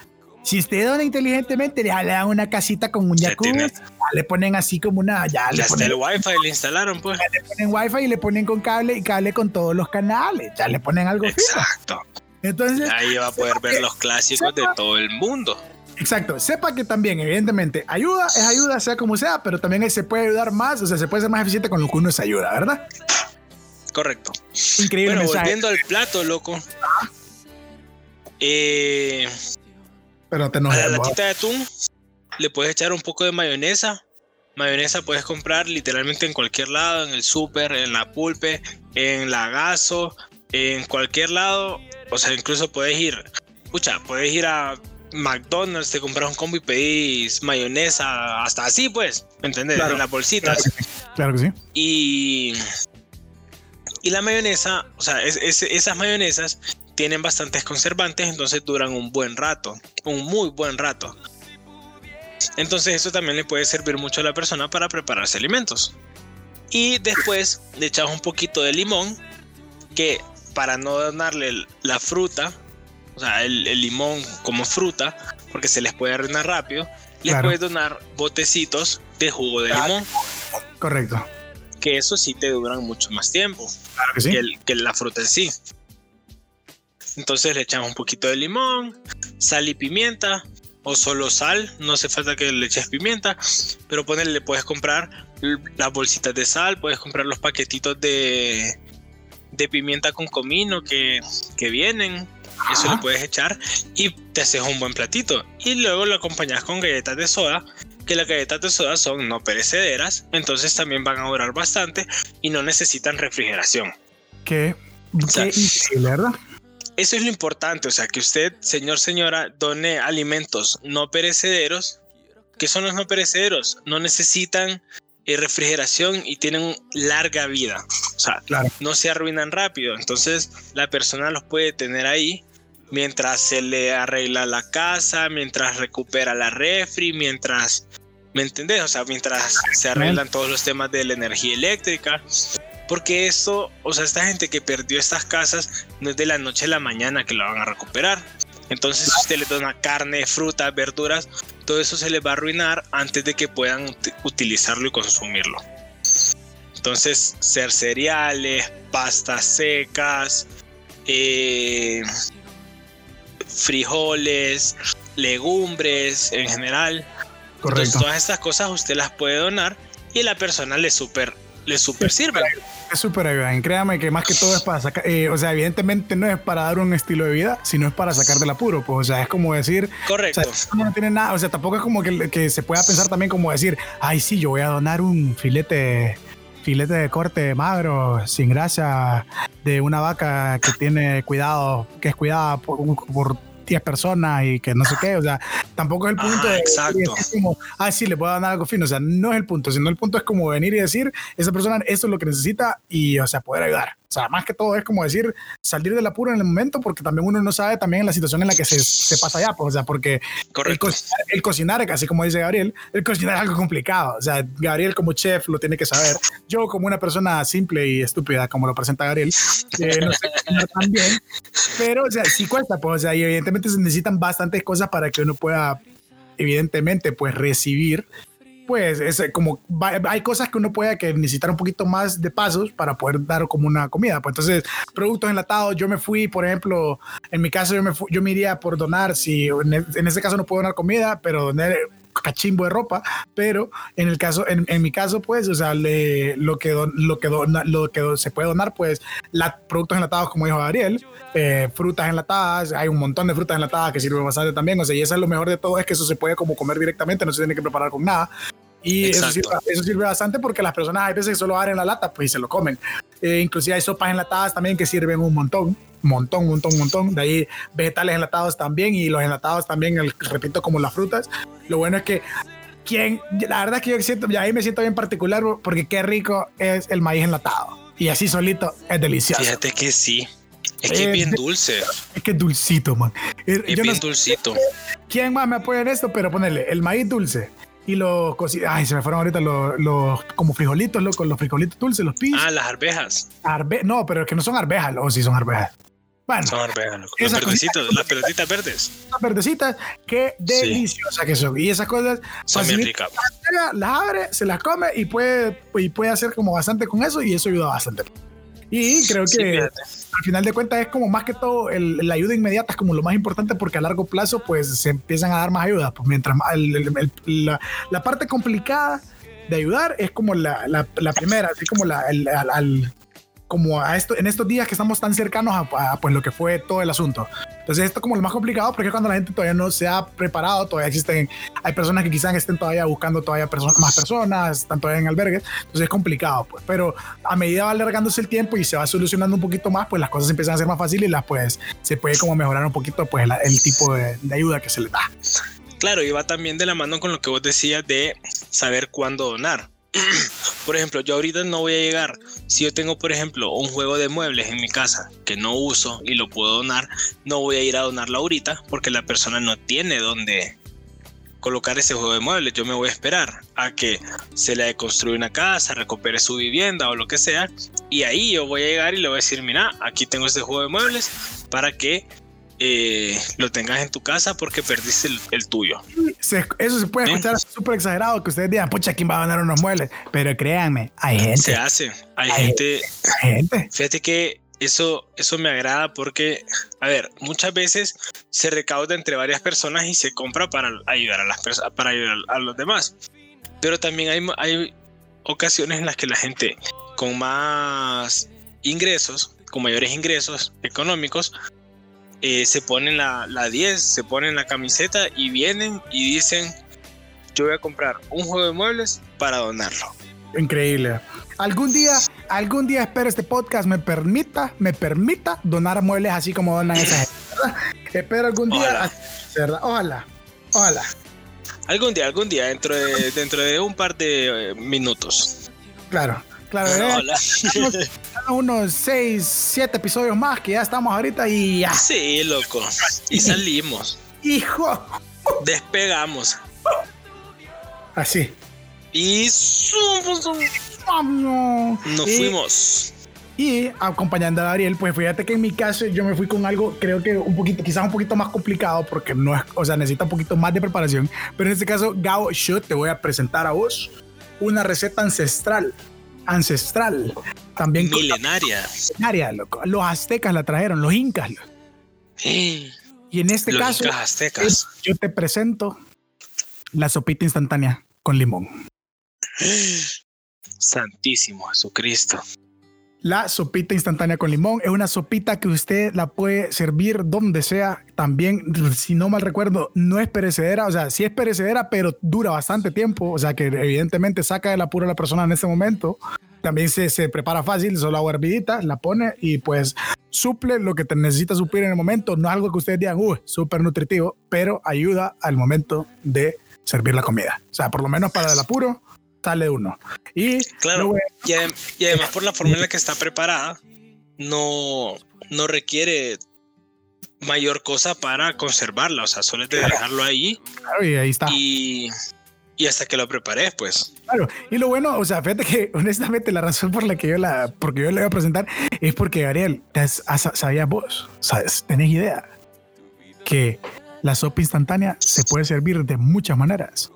Si usted dona inteligentemente, ya le dan una casita con un
Ya
jacuzzi, ya le ponen así como una, ya, le
Ya está
ponen
el wifi, le instalaron, pues.
le ponen wifi y le ponen con cable y cable con todos los canales. Ya le ponen algo fijo.
Exacto.
Entonces,
Ahí va a poder ver los clásicos de todo el mundo.
Exacto. Sepa que también, evidentemente, ayuda es ayuda, sea como sea, pero también se puede ayudar más, o sea, se puede ser más eficiente con lo que uno se ayuda, ¿verdad?
Correcto.
Increíble
Bueno,
mensaje.
volviendo al plato, loco. Eh,
Pero te
a la latita de atún le puedes echar un poco de mayonesa. Mayonesa puedes comprar literalmente en cualquier lado, en el súper, en la pulpe, en la gaso, en cualquier lado. O sea, incluso puedes ir, escucha, puedes ir a McDonald's, te compras un combo y pedís mayonesa, hasta así pues, ¿me entendés?
Claro.
En las bolsitas.
Claro que sí. Claro que sí.
Y, y la mayonesa, o sea, es- es- esas mayonesas tienen bastantes conservantes, entonces duran un buen rato, un muy buen rato. Entonces eso también le puede servir mucho a la persona para prepararse alimentos. Y después le echas un poquito de limón, que para no darle la fruta, o sea, el, el limón como fruta, porque se les puede arruinar rápido, les
Claro.
puedes donar botecitos de jugo de limón
Correcto.
que eso sí te duran mucho más tiempo
Claro que sí.
que, el- que la fruta en sí. Entonces le echamos un poquito de limón, sal y pimienta, o solo sal, no hace falta que le eches pimienta, pero ponele, le puedes comprar las bolsitas de sal, puedes comprar los paquetitos de, de pimienta con comino que, que vienen, eso le puedes echar y te haces un buen platito. Y luego lo acompañas con galletas de soda, que las galletas de soda son no perecederas, entonces también van a durar bastante y no necesitan refrigeración.
Qué,
sea,
qué ¿verdad?
eso es lo importante, o sea, que usted, señor, señora, done alimentos no perecederos. ¿Qué son los no perecederos? No necesitan eh, refrigeración y tienen larga vida. O sea, no se arruinan rápido. Entonces, la persona los puede tener ahí mientras se le arregla la casa, mientras recupera la refri, mientras, ¿me entendés? O sea, mientras se arreglan todos los temas de la energía eléctrica. Porque esto, o sea, esta gente que perdió estas casas no es de la noche a la mañana que la van a recuperar. Entonces, si usted le dona carne, frutas, verduras, todo eso se les va a arruinar antes de que puedan utilizarlo y consumirlo. Entonces, ser cereales, pastas secas, eh, frijoles, legumbres en general. Correcto. todas estas cosas usted las puede donar y la persona le super, le super sirve.
Es súper bien. Créame que más que todo es para sacar, eh, o sea, evidentemente no es para dar un estilo de vida, sino es para sacar del apuro. Pues, o sea, es como decir.
Correcto.
no tiene nada, o sea, tampoco es como que, que se pueda pensar también como decir, ay, sí, yo voy a donar un filete filete de corte magro, sin grasa, de una vaca que tiene cuidado, que es cuidada por, por 10 personas y que no sé qué, o sea, tampoco es el punto de
exacto.
como, ah, sí, le puedo dar algo fino, o sea, no es el punto, sino el punto es como venir y decir, esa persona, esto es lo que necesita y, o sea, poder ayudar. O sea, más que todo es como decir, salir del apuro en el momento, porque también uno no sabe también la situación en la que se, se pasa allá, pues, o sea, porque el cocinar, el cocinar, así como dice Gabriel, el cocinar es algo complicado. O sea, Gabriel como chef lo tiene que saber. Yo como una persona simple y estúpida, como lo presenta Gabriel, eh, no sé cocinar tan bien, pero, o sea, sí cuesta, pues, o sea, y evidentemente se necesitan bastantes cosas para que uno pueda, evidentemente, pues, recibir pues es como hay cosas que uno puede que necesitar un poquito más de pasos para poder dar como una comida. Pues entonces, productos enlatados, yo me fui, por ejemplo, en mi caso yo me, yo me iría por donar, si en, en ese caso no puedo donar comida, pero donar cachimbo de ropa, pero en el caso, en, en mi caso, pues, o sea, le, lo, que lo, que lo que se puede donar, pues, la, productos enlatados, como dijo Gabriel, eh, frutas enlatadas, hay un montón de frutas enlatadas que sirven bastante también, o sea, y eso es lo mejor de todo, es que eso se puede como comer directamente, no se tiene que preparar con nada. Y eso sirve, eso sirve, bastante porque las personas hay veces que solo abren la lata pues y se lo comen. Eh, inclusive hay sopas enlatadas también que sirven un montón, montón, montón, montón. De ahí vegetales enlatados también y los enlatados también, el, repito, como las frutas. Lo bueno es que quien, la verdad es que yo siento, y ahí me siento bien particular porque qué rico es el maíz enlatado. Y así solito es delicioso.
Fíjate que sí. Es que es bien dulce.
Es que es dulcito, man.
Es bien dulcito.
¿Quién más me apoya en esto? Pero ponerle el maíz dulce y los ay se me fueron ahorita los, los como frijolitos loco los frijolitos dulces los pis
ah las arvejas
Arbe no pero es que no son arvejas o sí son arvejas
bueno son los verdecitos las pelotitas verdes.
Las verdecitas qué deliciosa que son. Y esas cosas
son bien ricas.
las abre se las come y puede y puede hacer como bastante con eso y eso ayuda bastante. Y creo que al final de cuentas es como más que todo la ayuda inmediata es como lo más importante porque a largo plazo pues se empiezan a dar más ayuda. Pues mientras la, la, parte complicada de ayudar es como la, la primera, así como la, al, como a en estos días que estamos tan cercanos a, pues lo que fue todo el asunto. Entonces esto es como lo más complicado porque cuando la gente todavía no se ha preparado, todavía existen, hay personas que quizás estén todavía buscando todavía más personas, están todavía en albergues, entonces es complicado, pues, pero a medida va alargándose el tiempo y se va solucionando un poquito más, pues las cosas empiezan a ser más fáciles y las pues se puede como mejorar un poquito pues el tipo de, de ayuda que se le da.
Claro, y va también de la mano con lo que vos decías de saber cuándo donar por ejemplo, yo ahorita no voy a llegar. Si yo tengo, por ejemplo, un juego de muebles en mi casa que no uso y lo puedo donar, no voy a ir a donarlo ahorita porque la persona no tiene dónde colocar ese juego de muebles. Yo me voy a esperar a que se le construya una casa, recupere su vivienda o lo que sea. Y ahí yo voy a llegar y le voy a decir, mira, aquí tengo este juego de muebles para que eh, lo tengas en tu casa porque perdiste el, tuyo.
eso se puede escuchar súper exagerado que ustedes digan, pucha, ¿quién va a ganar unos muebles? Pero créanme, hay gente.
Se hace, hay, gente, gente. Fíjate que eso, eso me agrada porque, a ver, muchas veces se recauda entre varias personas y se compra para ayudar a las personas, para ayudar a los demás. Pero también hay, hay ocasiones en las que la gente con más ingresos, con mayores ingresos económicos, eh, se ponen la, la 10, se ponen la camiseta y vienen y dicen, yo voy a comprar un juego de muebles para donarlo.
Increíble. algún día, algún día espero este podcast me permita, me permita donar muebles así como donan esa gente, ¿verdad? Espero algún día,
Ojalá.
¿verdad? Ojalá, ojalá.
Algún día, algún día, dentro de, dentro de un par de eh, minutos.
Claro, claro. ¿eh? Unos 6, 7 episodios más que ya estamos ahorita y ya.
Sí, loco. Y salimos.
Hijo.
Despegamos.
Así.
Y nos
Y-
fuimos.
Y acompañando a Gabriel, pues fíjate que en mi caso yo me fui con algo, creo que un poquito, quizás un poquito más complicado, porque no es, o sea, necesita un poquito más de preparación. Pero en este caso, Gao, yo te voy a presentar a vos una receta ancestral. Ancestral. También
Milenaria.
área, loco. Los aztecas la trajeron, los incas.
Eh,
Y en este
Los
caso,
incas aztecas.
yo te presento la sopita instantánea con limón.
Santísimo Jesucristo.
La sopita instantánea con limón es una sopita que usted la puede servir donde sea. También, si no mal recuerdo, no es perecedera. O sea, sí es perecedera, pero dura bastante tiempo. O sea, que evidentemente saca del apuro a la persona en ese momento. También se, se prepara fácil, solo agua hervidita, la pone y pues suple lo que te necesita suplir en el momento. No es algo que ustedes digan, uy, súper nutritivo, pero ayuda al momento de servir la comida. O sea, por lo menos para el apuro, sale uno. Y
Claro. Y, adem- y además por la forma en la que está preparada, no, no requiere mayor cosa para conservarla. O sea, solo es de dejarlo ahí
claro, y ahí está.
y, y hasta que lo prepares, pues.
Claro, y lo bueno, o sea, fíjate que honestamente la razón por la que yo la, porque yo le voy a presentar es porque Gabriel, has- sabías vos, sabes, tenés idea que la sopa instantánea se puede servir de muchas maneras.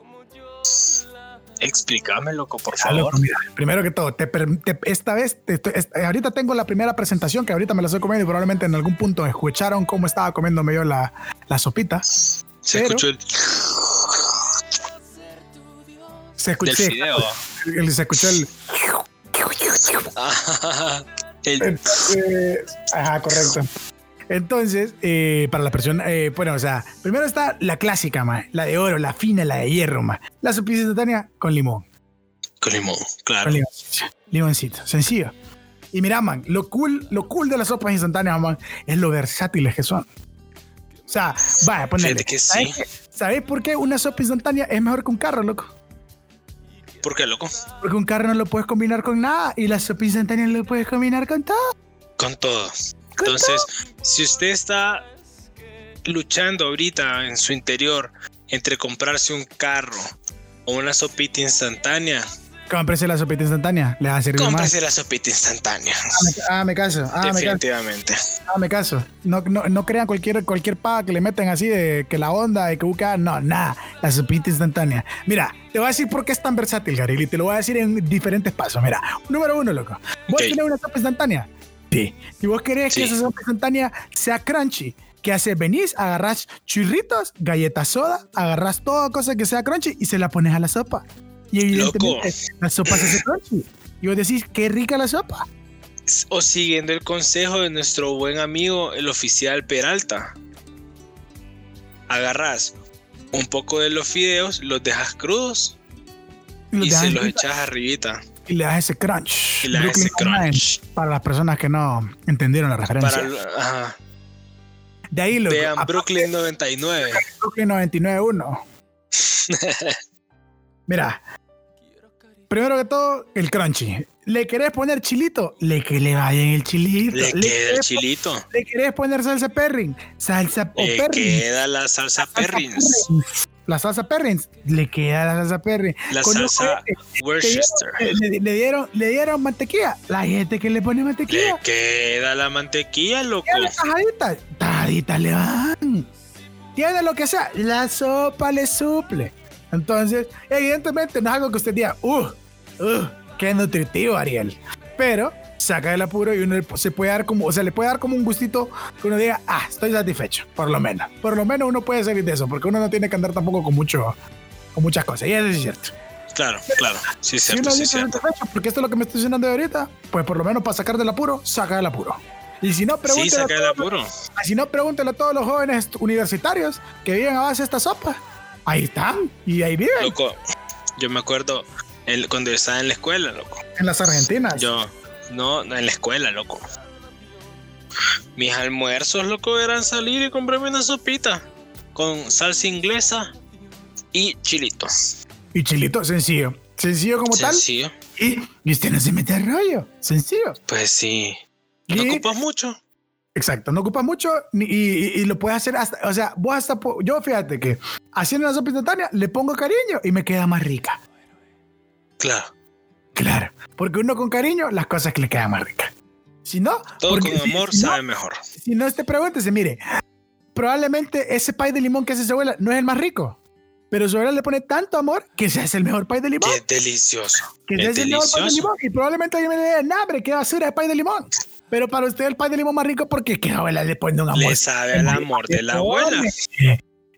Explícame, loco, por
loco,
favor.
mira, primero que todo, te te- esta vez, te est- ahorita tengo la primera presentación que ahorita me la estoy comiendo y probablemente en algún punto escucharon cómo estaba comiéndome yo la, la sopita.
Se
pero-
escuchó el
Se
del
escuchó,
fideo.
el- se escuchó el...
El-
Entonces, ajá, correcto. Entonces, eh, para la persona, eh, bueno, o sea, primero está la clásica, ma, la de oro, la fina, la de hierro, ma. La sopita instantánea con limón.
con limón, claro.
Con limoncito, limoncito, sencillo. Y mira, man, lo cool, lo cool de las sopas instantáneas, man, es lo versátiles que son. O sea, vaya, ponele.
Que
¿sabes,
sí.
¿Sabes por qué una sopa instantánea es mejor que un carro, loco?
¿Por qué, loco?
Porque un carro no lo puedes combinar con nada y la sopa instantánea lo puedes combinar con todo.
Con todo. Entonces, si usted está luchando ahorita en su interior entre comprarse un carro o una sopita instantánea.
Cómprese la sopita instantánea, le va a servir más.
cómprese la sopita instantánea.
Ah, me caso. Ah, me caso.
Definitivamente.
Ah, me caso. No, no, no crean cualquier, cualquier paga que le meten así de que la onda, de que busca. No, nada. La sopita instantánea. Mira, te voy a decir por qué es tan versátil, Gary, y te lo voy a decir en diferentes pasos. Mira, número uno, loco. ¿Vos
Ok.
tenés una sopa instantánea? Sí. Y vos querés que esa sopa instantánea sea crunchy. ¿Qué haces? Venís, agarrás churritos, galletas soda, agarrás toda cosa que sea crunchy y se la pones a la sopa. Y evidentemente la sopa se hace crunchy. Y vos decís, qué rica la sopa.
O siguiendo el consejo de nuestro buen amigo, el oficial Peralta. Agarras un poco de los fideos, los dejas crudos
Y, lo
y
dejas
se los echas arribita.
Y le das ese crunch.
Y le das ese crunch.
Para las personas que no entendieron la referencia.
Para, ajá.
de ahí lo
Vean Brooklyn 99.
Brooklyn 99.1. Mira, primero que todo, el crunchy. ¿Le querés poner chilito? Le que le vaya en el chilito.
Le
¿Le,
queda el chilito.
le querés poner salsa perrin? Salsa o
Le
perrin.
queda la salsa
Salsa
perrins.
perrins. La salsa perrins. Le queda la salsa perrin.
La
Con
salsa Worcester.
Le, dieron, le dieron mantequilla. La gente que le pone mantequilla.
Le queda la mantequilla, loco.
Tiene tajaditas, tajaditas le van. Tiene lo que sea, la sopa le suple. Entonces, evidentemente no es algo que usted diga, uh, uh, qué nutritivo, Ariel. Pero saca el apuro y uno se puede dar como, o sea, le puede dar como un gustito que uno diga, ah, estoy satisfecho, por lo menos. Por lo menos uno puede salir de eso, porque uno no tiene que andar tampoco con mucho, con muchas cosas. Y eso es cierto.
Claro, claro. Sí,
Si
cierto,
uno
sí, cierto.
satisfecho, porque esto es lo que me estoy diciendo de ahorita, pues por lo menos para sacar del apuro, saca del apuro. Y si no,
Sí,
pregúntele a todos- si no, pregúntale a todos los jóvenes universitarios que viven a base de esta sopa. Ahí están y ahí viven.
Loco, yo me acuerdo El, cuando yo estaba en la escuela, loco.
En las Argentinas.
Yo, no, en la escuela, loco. Mis almuerzos, loco, eran salir y comprarme una sopita con salsa inglesa y chilito.
Y chilito, sencillo. Sencillo como
Sencillo.
tal. Y, y usted no se mete al rollo. Sencillo.
Pues sí. No
Y-
ocupas mucho.
Exacto, no ocupa mucho y, y- y lo puedes hacer hasta, o sea, vos hasta, yo fíjate que haciendo una sopa instantánea le pongo cariño y me queda más rica.
Claro.
Claro, porque uno con cariño las cosas que le quedan más ricas. Si no,
Todo
porque
con amor
si no-
sabe mejor.
Si no, este pregúntese, mire, probablemente ese pay de limón que hace su abuela no es el más rico, pero su abuela le pone tanto amor que se hace el mejor pay de limón.
Qué delicioso.
que
es
se hace el mejor pay de
delicioso.
limón. Y probablemente alguien me diga, nah, hombre, qué basura de pay de limón. Pero para usted el pay de limón más rico porque que la abuela le pone un amor.
Le sabe el amor de la abuela.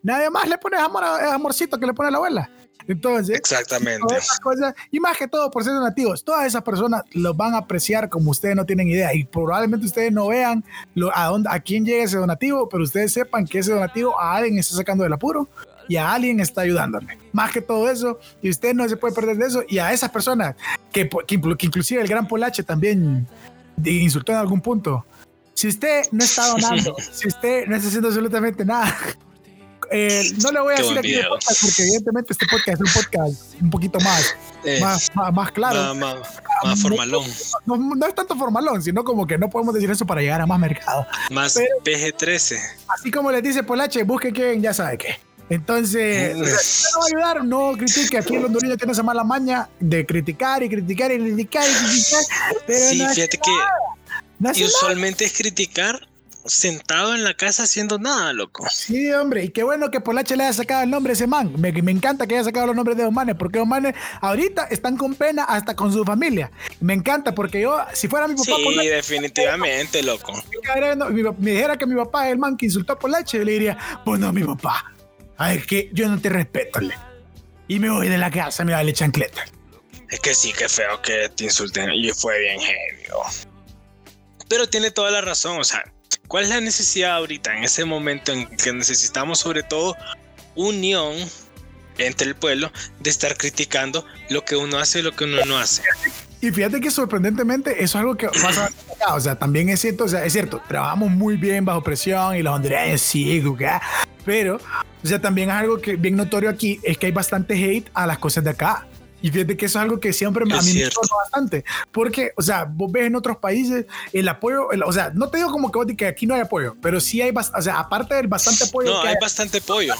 Nadie más le pone amor, a- amorcito que le pone la abuela. Entonces,
Exactamente.
todas esas cosas, y más que todo por ser donativos, todas esas personas los van a apreciar como ustedes no tienen idea. Y probablemente ustedes no vean lo, a, dónde, a quién llega ese donativo, pero ustedes sepan que ese donativo a alguien está sacando del apuro y a alguien está ayudándole. Más que todo eso, y usted no se puede perder de eso. Y a esas personas que, que, que inclusive el gran Polache también insultó en algún punto. Si usted no está donando, si usted no está haciendo absolutamente nada, eh, no le voy a
Qué
decir aquí
video.
podcast porque evidentemente este podcast es un podcast un poquito más,
Eh,
más, más, más claro.
más, más- formalón.
No, no es tanto formalón, sino como que no podemos decir eso para llegar a más mercado.
Más
Pero-
PG-13.
Así como les dice Polache, busque quien ya sabe qué. Entonces, si no va a ayudar, no critique. Aquí el hondureño tiene esa mala maña de criticar y criticar y criticar y criticar. Pero
Sí,
no
fíjate que y usualmente es criticar sentado en la casa haciendo nada, loco.
Sí, hombre, y qué bueno que Polache le haya sacado el nombre a ese man. Me, me encanta que haya sacado los nombres de los manes, porque los manes ahorita están con pena hasta con su familia. Me encanta, porque yo, si fuera mi papá,
Sí,
Polache,
definitivamente, loco.
me dijera que mi papá es el man que insultó a Polache, yo le diría, pues no, mi papá. Ay, es que yo no te respeto, le. Y me voy de la casa, me vale chancleta.
Es que sí, qué feo que te insulten. Y fue bien heavy. oh. Pero tiene toda la razón. O sea, ¿cuál es la necesidad ahorita, en ese momento en que necesitamos sobre todo unión entre el pueblo, de estar criticando lo que uno hace y lo que uno no hace?
Y fíjate que sorprendentemente eso es algo que pasa acá. O sea, también es cierto, o sea, es cierto, trabajamos muy bien bajo presión y los hondureños sí, ¿qué? pero, o sea, también es algo que bien notorio aquí, es que hay bastante hate a las cosas de acá. Y fíjate que eso es algo que siempre me- a mí me choca bastante. Porque, o sea, vos ves en otros países el apoyo, el- o sea, no te digo como que, que aquí no hay apoyo, pero sí hay, o sea, aparte del bastante apoyo
No,
que
hay
hay,
bastante pollo.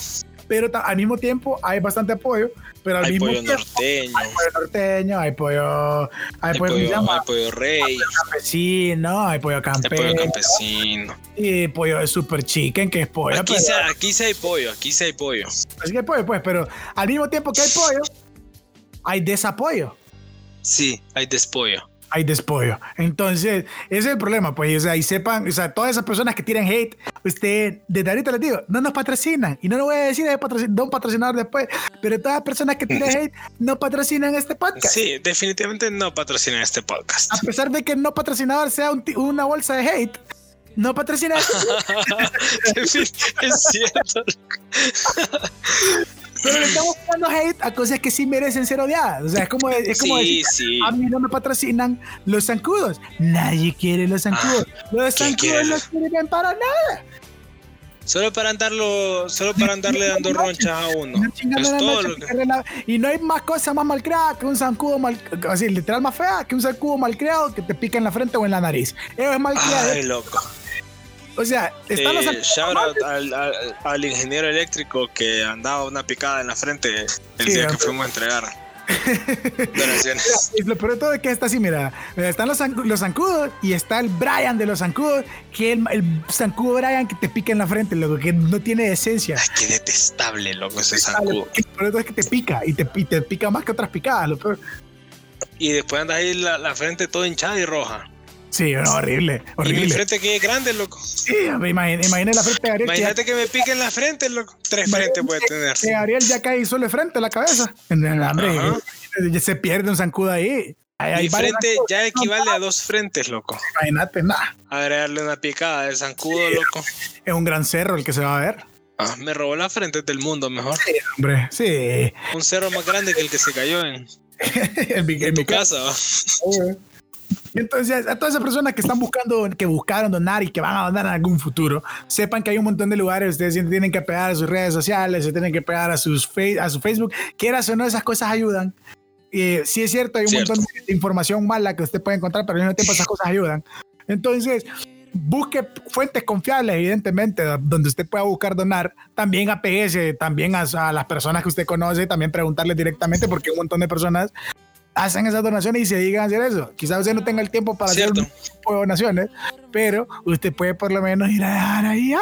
pero al mismo tiempo hay bastante apoyo, pero al
Hay
mismo
pollo
tiempo
norteño,
hay pollo norteño, hay pollo, hay
hay
pollo, ¿cómo se
pollo,
llama?
hay pollo rey,
campesino, hay pollo
hay pollo campesino.
y pollo de super chicken, que es pollo.
Aquí,
pero-
sí, aquí hay pollo, aquí sí hay pollo.
así que hay pollo, pues, pero al mismo tiempo que hay pollo, hay desapoyo,
Sí, hay despollo.
hay despollo. Entonces, ese es el problema, pues, o sea, y sepan, o sea, todas esas personas que tiran hate, usted, desde ahorita les digo, no nos patrocinan, y no lo voy a decir de patrocin de un patrocinador después, pero todas las personas que tiran hate no patrocinan este podcast.
Sí, definitivamente no patrocinan este podcast.
A pesar de que no patrocinador sea un una bolsa de hate, no patrocina este
es cierto.
Pero le estamos dando hate a cosas que sí merecen ser odiadas. O sea, es como, es como
Sí,
decir,
sí.
a mí no me patrocinan los zancudos. Nadie quiere los zancudos. los
¿quién
zancudos no
los-
sirven para nada.
Solo para andarlo, solo para andarle dando ronchas a uno.
Una chingada
Es
de la
todo
noche
lo
que Y no hay más cosa más malcriada que un zancudo mal, así literal más fea que un zancudo malcriado que te pica en la frente o en la nariz. Eso es malcriado.
Ay, loco.
O sea, están los
Eh, shout out al, al- al ingeniero eléctrico que andaba una picada en la frente el
Sí,
día que fuimos a entregar.
Y lo peor de todo es que está así, mira, están los, los zancudos y está el Brian de los zancudos, que el, el zancudo Brian que te pica en la frente, loco, que no tiene esencia.
Ay, qué detestable, loco, ese
Lo
zancudo.
peor de todo es que te pica y te, y te pica más que otras picadas. Lo peor.
Y después andas ahí la, la frente toda hinchada y roja.
Sí, no, horrible,
Y mi
horrible.
frente que es grande, loco.
Sí, imaginé, imaginé la frente de Ariel. que-
Imagínate que me pique en la frente, loco. Tres frentes puede tener.
que Ariel ya cae solo de frente a la cabeza. En el hambre,
Ajá.
eh, se pierde un zancudo ahí.
Mi frente ya equivale a dos frentes, loco.
Imagínate, nada.
Agregarle una picada de zancudo, loco.
Es un gran cerro el que se va a ver.
Ah, me robó la frente del mundo, mejor.
Hombre, sí.
Un cerro más grande que el que se cayó en. en mi, en mi casa.
Entonces, a todas esas personas que están buscando, que buscaron donar y que van a donar en algún futuro, sepan que hay un montón de lugares, ustedes tienen que pegar a sus redes sociales, se tienen que pegar a, sus a su Facebook, quieras o no, esas cosas ayudan. Y sí es cierto, hay un montón de información mala que usted puede encontrar, pero al mismo tiempo esas cosas ayudan. Entonces, busque fuentes confiables, evidentemente, donde usted pueda buscar donar. También apeguese también a, a, las personas que usted conoce, también preguntarles directamente, porque un montón de personas hacen esas donaciones y se digan hacer eso. Quizás usted no tenga el tiempo para hacer un donaciones, pero usted puede por lo menos ir a dejar ahí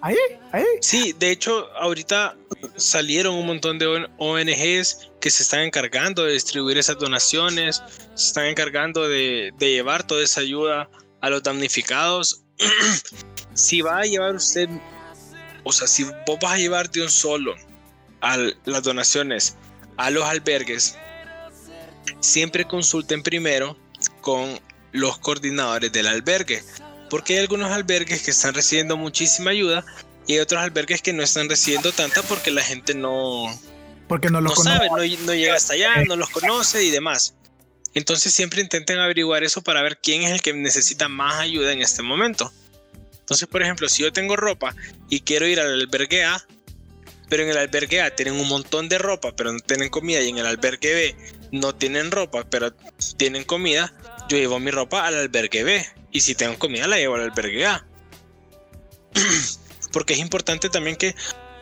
Ahí, ahí.
Sí, de hecho, ahorita salieron un montón de ONGs que se están encargando de distribuir esas donaciones, se están encargando de, de llevar toda esa ayuda a los damnificados. si va a llevar usted, o sea, si vos vas a llevar de un solo a las donaciones a los albergues, siempre consulten primero con los coordinadores del albergue, porque hay algunos albergues que están recibiendo muchísima ayuda y hay otros albergues que no están recibiendo tanta porque la gente no,
porque no, los
sabe, no, llega hasta allá, no los conoce y demás. Entonces siempre intenten averiguar eso para ver quién es el que necesita más ayuda en este momento. Entonces, por ejemplo, si yo tengo ropa y quiero ir al albergue A, pero en el albergue A tienen un montón de ropa, pero no tienen comida, y en el albergue B no tienen ropa, pero tienen comida, yo llevo mi ropa al albergue B. Y si tengo comida, la llevo al albergue A. porque es importante también que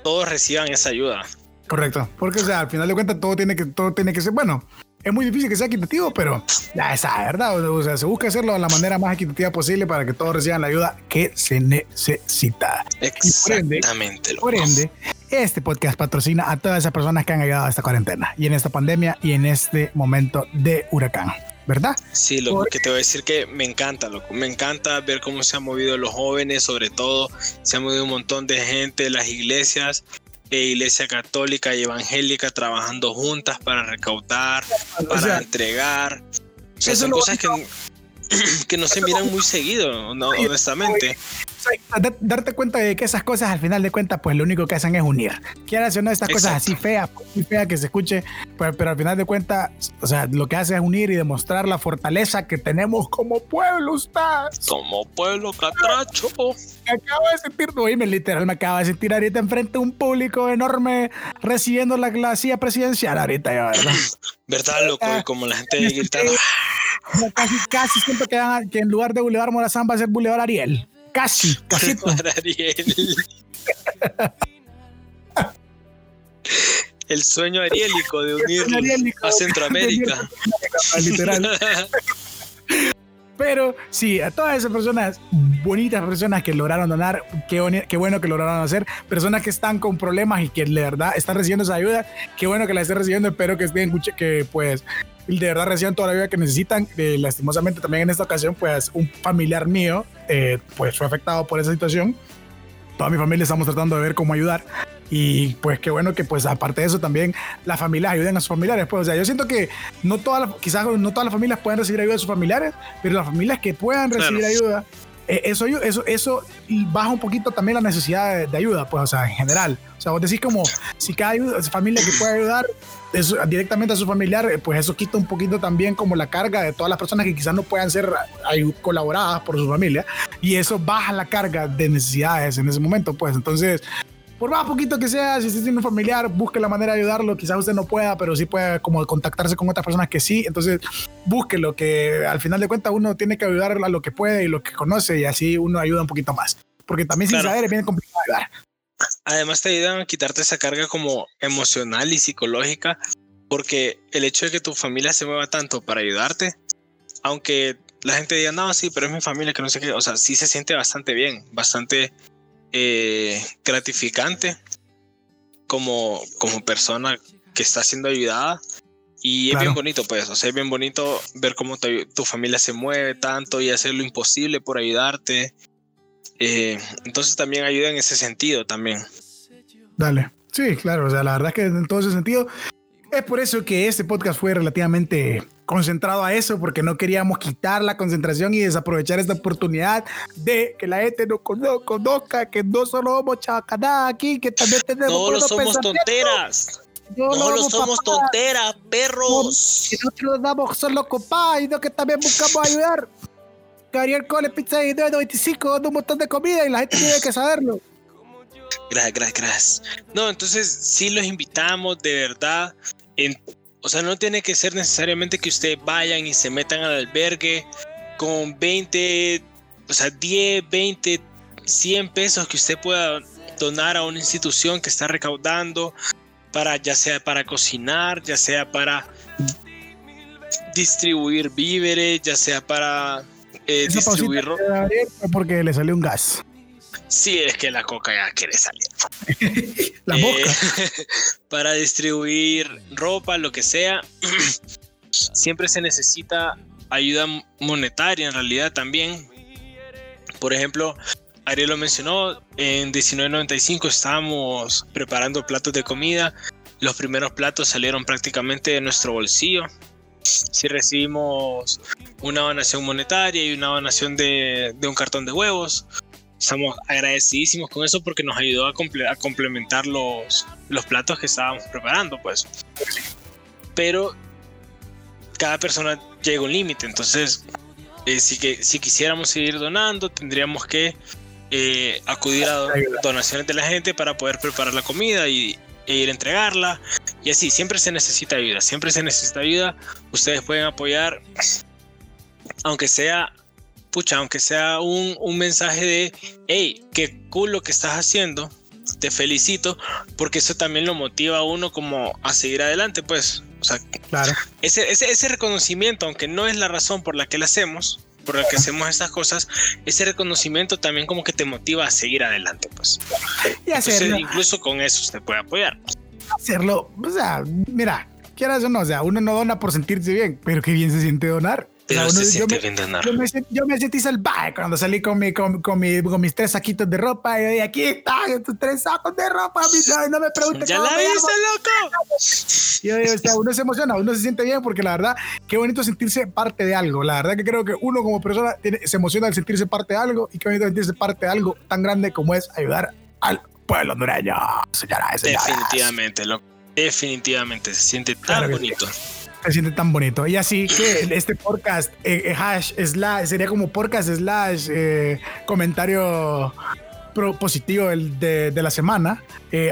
todos reciban esa ayuda.
Correcto, porque o sea, al final de cuentas todo tiene que todo tiene que ser bueno es muy difícil que sea equitativo, pero ya esa verdad. O sea, se busca hacerlo de la manera más equitativa posible para que todos reciban la ayuda que se necesita.
Exactamente.
Por ende, este podcast patrocina a todas esas personas que han ayudado a esta cuarentena y en esta pandemia y en este momento de huracán. ¿verdad?
Sí, lo que te voy a decir que me encanta, loco. Me encanta ver cómo se han movido los jóvenes, sobre todo. Se han movido un montón de gente, las iglesias e Iglesia Católica y Evangélica trabajando juntas para recaudar, para entregar. son cosas que, que no se miran muy seguido, no, honestamente
darte cuenta de que esas cosas al final de cuentas, pues lo único que hacen es unir. Quieras o no, estas cosas así feas, muy feas que se escuche, pues, pero al final de cuentas, o sea, lo que hace es unir y demostrar la fortaleza que tenemos como pueblo, usted.
Como pueblo catracho.
Me acabo de sentir, oíme, literal, me acabo de sentir ahorita enfrente de un público enorme recibiendo la, la silla presidencial ahorita, ya, ¿verdad?
¿Verdad, loco? Y como la gente gritando.
Casi, casi siento que, que en lugar de Boulevard Morazán va a ser Boulevard Ariel. Casi, casi.
El sueño ariélico de unir a Centroamérica.
Literal. Pero sí, a todas esas personas, bonitas personas que lograron donar, qué, qué, bueno que lograron hacer, personas que están con problemas y que de verdad están recibiendo esa ayuda, qué bueno que la estén recibiendo, espero que estén, que pues de verdad reciban toda la ayuda que necesitan. Eh, lastimosamente también en esta ocasión, pues un familiar mío, eh, pues fue afectado por esa situación. Toda mi familia estamos tratando de ver cómo ayudar. Y pues qué bueno que pues aparte de eso también las familias ayuden a sus familiares. Pues o sea, yo siento que no todas quizás no todas las familias pueden recibir ayuda de sus familiares, pero las familias que puedan recibir ayuda, eh, eso, eso, eso baja un poquito también la necesidad de, ayuda, pues o sea, en general. O sea, vos decís como si cada familia que puede ayudar directamente a su familiar, eh, pues eso quita un poquito también como la carga de todas las personas que quizás no puedan ser colaboradas por su familia y eso baja la carga de necesidades en ese momento, pues entonces por más poquito que sea, si usted tiene un familiar, busque la manera de ayudarlo. Quizás usted no pueda, pero sí puede como contactarse con otras personas que sí. Entonces, búsquelo, que al final de cuentas uno tiene que ayudar a lo que puede y lo que conoce y así uno ayuda un poquito más. Porque también sin saber es bien complicado ayudar.
Además te ayudan a quitarte esa carga como emocional y psicológica, porque el hecho de que tu familia se mueva tanto para ayudarte, aunque la gente diga, no, sí, pero es mi familia, que no sé qué, o sea, sí se siente bastante bien, bastante eh, gratificante como, como persona que está siendo ayudada. Y es bien bonito, pues, o sea, es bien bonito ver cómo tu familia se mueve tanto y hacer lo imposible por ayudarte. Eh, entonces también ayuda en ese sentido también.
Dale. Sí, claro, o sea, la verdad es que en todo ese sentido es por eso que este podcast fue relativamente concentrado a eso, porque no queríamos quitar la concentración y desaprovechar esta oportunidad de que la gente nos conozca, que no solo somos chacaná aquí, que también tenemos.
No somos tonteras.
no solo somos tonteras, perros.
Y nosotros damos solo copa y no que también buscamos ayudar. Gabriel Cole Pizza y 95 dando un montón de comida y la gente tiene que saberlo.
Gracias, gracias, gracias. No, entonces sí los invitamos de verdad. En, o sea, no tiene que ser necesariamente que ustedes vayan y se metan al albergue con 20, o sea, 10, 20, 100 pesos que usted pueda donar a una institución que está recaudando para ya sea para cocinar, ya sea para distribuir víveres, ya sea para eh, distribuir
porque le salió un gas.
Sí, es que la coca ya quiere salir.
la.
Eh, para distribuir ropa, lo que sea, siempre se necesita ayuda monetaria en realidad también. Por ejemplo, Ariel lo mencionó, en 1995 estábamos preparando platos de comida. Los primeros platos salieron prácticamente de nuestro bolsillo. Si recibimos una donación monetaria y una donación de, un cartón de huevos, estamos agradecidísimos con eso porque nos ayudó a, complementar los, los platos que estábamos preparando, pues. Pero cada persona llega a un límite, entonces eh, si, que, si quisiéramos seguir donando, tendríamos que eh, acudir a donaciones de la gente para poder preparar la comida y, e ir a entregarla. Y así, siempre se necesita ayuda, siempre se necesita ayuda. Ustedes pueden apoyar, aunque sea, pucha, aunque sea un, un mensaje de, hey, qué cool lo que estás haciendo, te felicito, porque eso también lo motiva a uno como a seguir adelante, pues. O sea,
claro.
ese, ese, ese reconocimiento, aunque no es la razón por la que lo hacemos, por la que hacemos estas cosas, ese reconocimiento también como que te motiva a seguir adelante, pues.
Y hacerlo.
incluso con eso usted puede apoyar.
Hacerlo, o sea, mira, quieras o no, o sea, uno no dona por sentirse bien, pero qué bien se siente donar.
Pero
yo,
me,
yo, me, yo, me, sentí salvaje cuando salí con, mi, con, con, mi, con mis tres saquitos de ropa y aquí están estos tres sacos de ropa. No, no me preguntes.
¡Ya la viste, loco!
Y, o sea, uno se emociona, uno se siente bien porque la verdad, qué bonito sentirse parte de algo. La verdad que creo que uno como persona tiene, se emociona al sentirse parte de algo y qué bonito sentirse parte de algo tan grande como es ayudar al pueblo hondureño.
Definitivamente, loco. Definitivamente, se siente tan bonito
se siente tan bonito. Y así que este podcast, eh, eh, hash, slash, sería como podcast slash eh, comentario positivo de, de, la semana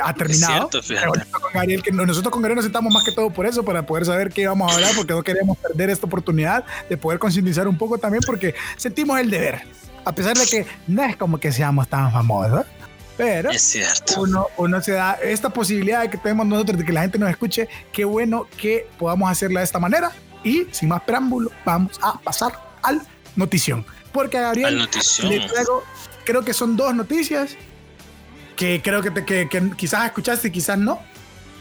ha terminado.
Cierto,
que nosotros con Gabriel nos sentamos más que todo por eso, para poder saber qué vamos a hablar, porque no queríamos perder esta oportunidad de poder concientizar un poco también, porque sentimos el deber. A pesar de que no es como que seamos tan famosos, pero
es cierto.
Uno, uno se da esta posibilidad de que tenemos nosotros de que la gente nos escuche. Qué bueno que podamos hacerla de esta manera. Y sin más preámbulo, vamos a pasar al notición. Porque a Gabriel
le
traigo, creo que son dos noticias que creo que, te, que, quizás escuchaste y quizás no.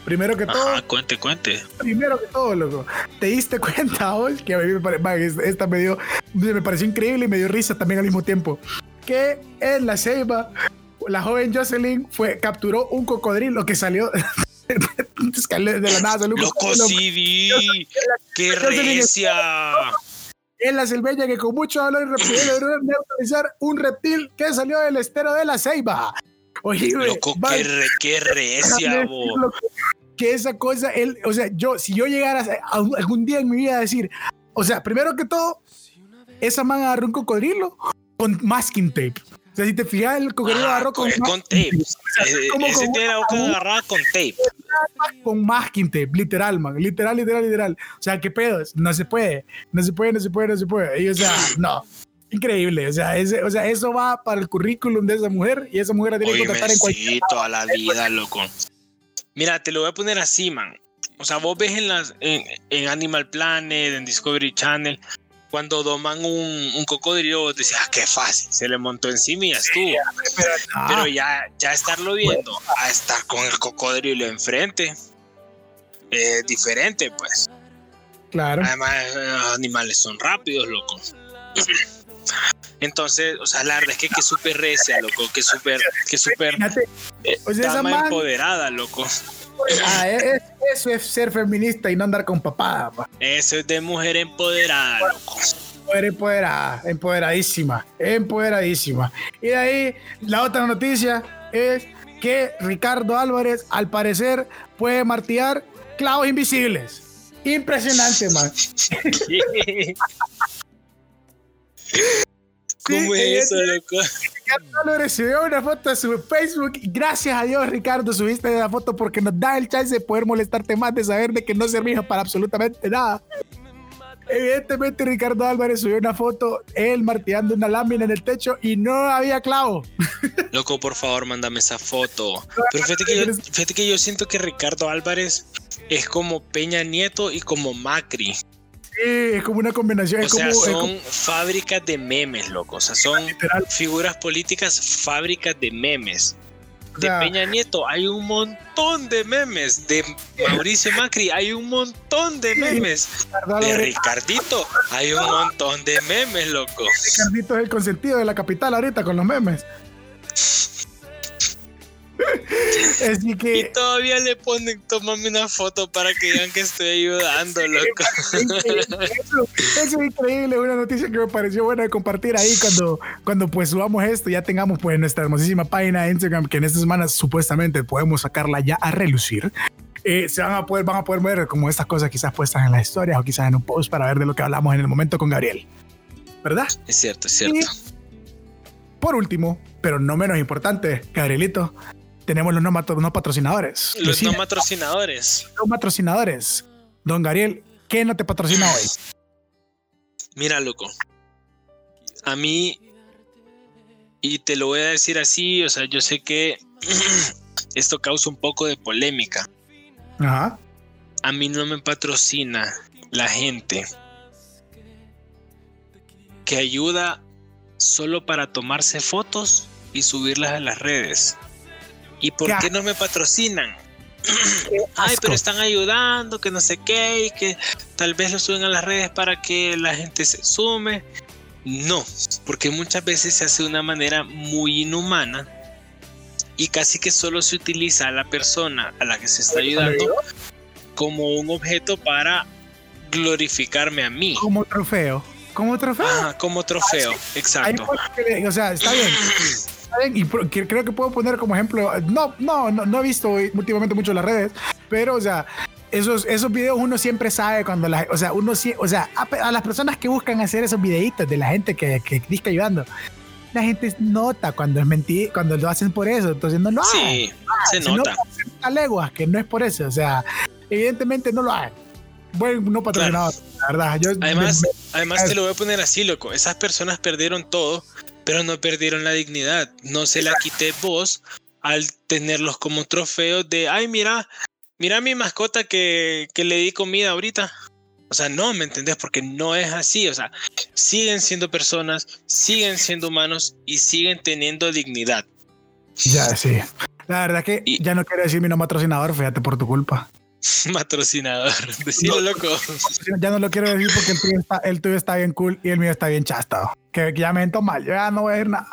Primero que todo.
cuente, cuente.
Primero que todo, loco. ¿Te diste cuenta hoy? Que a mí me, esta me, dio, me pareció increíble y me dio risa también al mismo tiempo. Que en la ceiba la joven Jocelyn fue, capturó un cocodrilo que salió de la nada.
Loco, sí ¡Qué recia!
En la selveña que con mucho valor y rapidez logró neutralizar un reptil que salió del estero de la ceiba.
Oye, Loco, qué, recia,
Que esa cosa, él, o sea, yo, si yo llegara a, algún día en mi vida a decir, o sea, primero que todo, esa man agarró un cocodrilo con masking tape. O sea, si te fijas, el cocodrilo
agarró con, con tape. ese tiene la agarrada con tape.
Con masking tape, literal, man. Literal, literal, literal. O sea, ¿qué pedos? No se puede. No se puede, no se puede, no se puede. Y, o sea, no. Increíble. O sea, ese, o sea, eso va para el currículum de esa mujer y esa mujer la tiene que tratar en cualquier.
toda la vida, loco. Mira, te lo voy a poner así, man. O sea, vos ves en, las, en, en Animal Planet, en Discovery Channel, cuando doman un, un cocodrilo, decías, ah, qué fácil, se le montó encima y ya estuvo. pero, ya, ya estarlo viendo, a estar con el cocodrilo enfrente, es diferente, pues.
Claro.
Además, los animales son rápidos, loco. Entonces, o sea, la verdad es que que súper recia, loco, que súper, que súper eh, empoderada, loco.
Ah, eso es ser feminista y no andar con papada.
Eso es de mujer empoderada, loco.
Mujer empoderada, empoderadísima, empoderadísima. Y de ahí, la otra noticia es que Ricardo Álvarez, al parecer, puede martillar clavos invisibles. Impresionante, man.
¿Cómo es eso, loco?
Ricardo Álvarez subió una foto a su Facebook. Gracias a Dios, Ricardo, subiste la foto porque nos da el chance de poder molestarte más, de saber de que no servimos para absolutamente nada. Evidentemente, Ricardo Álvarez subió una foto, él martillando una lámina en el techo y no había clavo.
Loco, por favor, mándame esa foto. Pero fíjate que, yo, fíjate que yo siento que Ricardo Álvarez es como Peña Nieto y como Macri.
Sí, es como una combinación.
O
es
sea,
como, es
son
como-
fábricas de memes, loco. O sea, son
Literal.
figuras políticas, fábricas de memes. De Peña Nieto hay un montón de memes. De Mauricio Macri hay un montón de memes. De Ricardito hay un montón de memes, loco.
Ricardito es el consentido de la capital ahorita con los memes. Así
Y
que
todavía le ponen, tomame una foto para que vean que estoy ayudando, loco.
eso, eso es increíble, una noticia que me pareció buena de compartir ahí cuando, cuando pues subamos esto, ya tengamos pues nuestra hermosísima página de Instagram que en esta semana supuestamente podemos sacarla ya a relucir. Eh, se van a poder, van a poder ver como estas cosas quizás puestas en las historias o quizás en un post para ver de lo que hablamos en el momento con Gabriel. ¿Verdad?
Es cierto, es cierto.
Por último, pero no menos importante, Gabrielito, tenemos los no, patrocinadores.
Los no patrocinadores.
no patrocinadores. Don Gabriel, ¿qué no te patrocina hoy?
Mira, loco. A mí, y te lo voy a decir así, o sea, yo sé que esto causa un poco de polémica.
Ajá.
A mí no me patrocina la gente que ayuda solo para tomarse fotos y subirlas a las redes. ¿Y por
Ya.
qué no me patrocinan? Ay, pero están ayudando, que no sé qué, y que tal vez lo suben a las redes para que la gente se sume. No, porque muchas veces se hace de una manera muy inhumana y casi que solo se utiliza a la persona a la que se está ayudando como un objeto para glorificarme a mí.
Como trofeo. Como trofeo.
Ajá, como trofeo,
Hay
exacto.
o sea, está bien. Está y que- creo que puedo poner como ejemplo. No, no, no, no he visto últimamente mucho las redes, pero, o sea, esos, esos videos uno siempre sabe cuando la, o sea, uno o sea, a, a las personas que buscan hacer esos videitos de la gente que, que disque ayudando, la gente nota cuando es mentir, cuando lo hacen por eso, entonces no lo hagan.
Sí, se
Si no,
nota.
a leguas que no es por eso, o sea, evidentemente no lo hagan. Buen no patrocinador, la verdad. Yo,
Además,
me-
además te lo voy a poner así, loco. Esas personas perdieron todo, pero no perdieron la dignidad. No se la quité vos al tenerlos como trofeos de, ay, mira, mira mi mascota que, que le di comida ahorita. O sea, no, ¿me entendés? Porque no es así. O sea, siguen siendo personas, siguen siendo humanos y siguen teniendo dignidad.
ya, sí. La verdad que
Y-
ya no quiero decir mi no patrocinador, fíjate por tu culpa.
Patrocinador. Decilo, loco.
Ya no lo quiero decir porque el tuyo está, el tuyo está bien cool y el mío está bien chastado. Que, ya me mal, yo ya no voy a decir nada.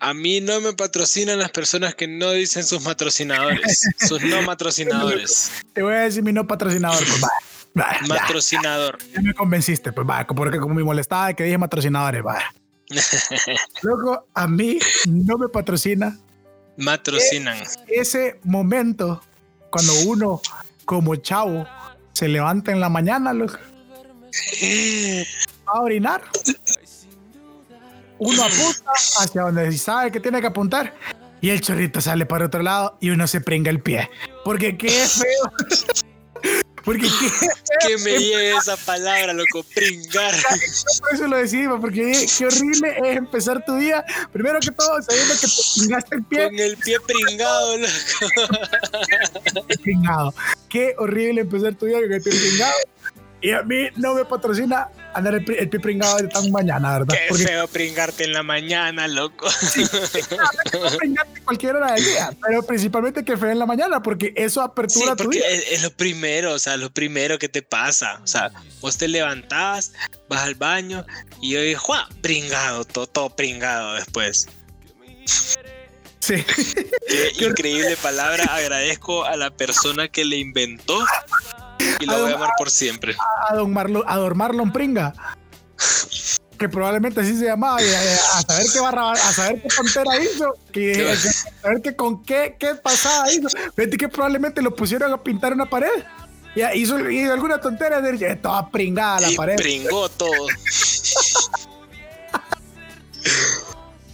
A mí no me patrocinan las personas que no dicen sus patrocinadores, sus no patrocinadores.
Te voy a decir mi no patrocinador, pues vaya. vaya, ya,
Patrocinador.
ya me convenciste, pues vaya, porque como me molestaba de que dije patrocinadores, vaya. Luego, a mí no me patrocina
Matrocinan.
ese momento cuando uno, como chavo, se levanta en la mañana loco, a orinar. Uno apunta hacia donde sabe que tiene que apuntar y el chorrito sale para otro lado y uno se pringa el pie. Porque qué feo. Porque qué.
Que me llegue esa palabra, loco, pringar.
Por eso lo decimos, porque qué horrible es empezar tu día. Primero que todo, sabiendo que te pringaste el pie.
Con el pie pringado, loco.
pringado. Qué horrible empezar tu día con el pie pringado. Y a mí no me patrocina andar el, el pie pringado de tan mañana, ¿verdad?
Qué
Porque
feo pringarte en la mañana, loco.
puedes pringarte cualquier hora del día, pero principalmente que fue en la mañana, porque eso
Sí,
apertura tu
porque
día.
es, es lo primero, o sea, lo primero que te pasa. O sea, vos te levantás, vas al baño y digo, ¡Juá! Pringado, todo, todo pringado después.
Sí.
Qué increíble palabra. Agradezco a la persona que le inventó y lo voy a amar por siempre.
A don, Marlo, a don Marlon Pringa. que probablemente así se llamaba, y, eh, a saber qué barra, a saber qué tontera hizo, que, a saber que con qué, qué pasada hizo. Vete que probablemente lo pusieron a pintar una pared. Y hizo, hizo alguna tontera de toda pringada la
Y
pared.
pringó todo.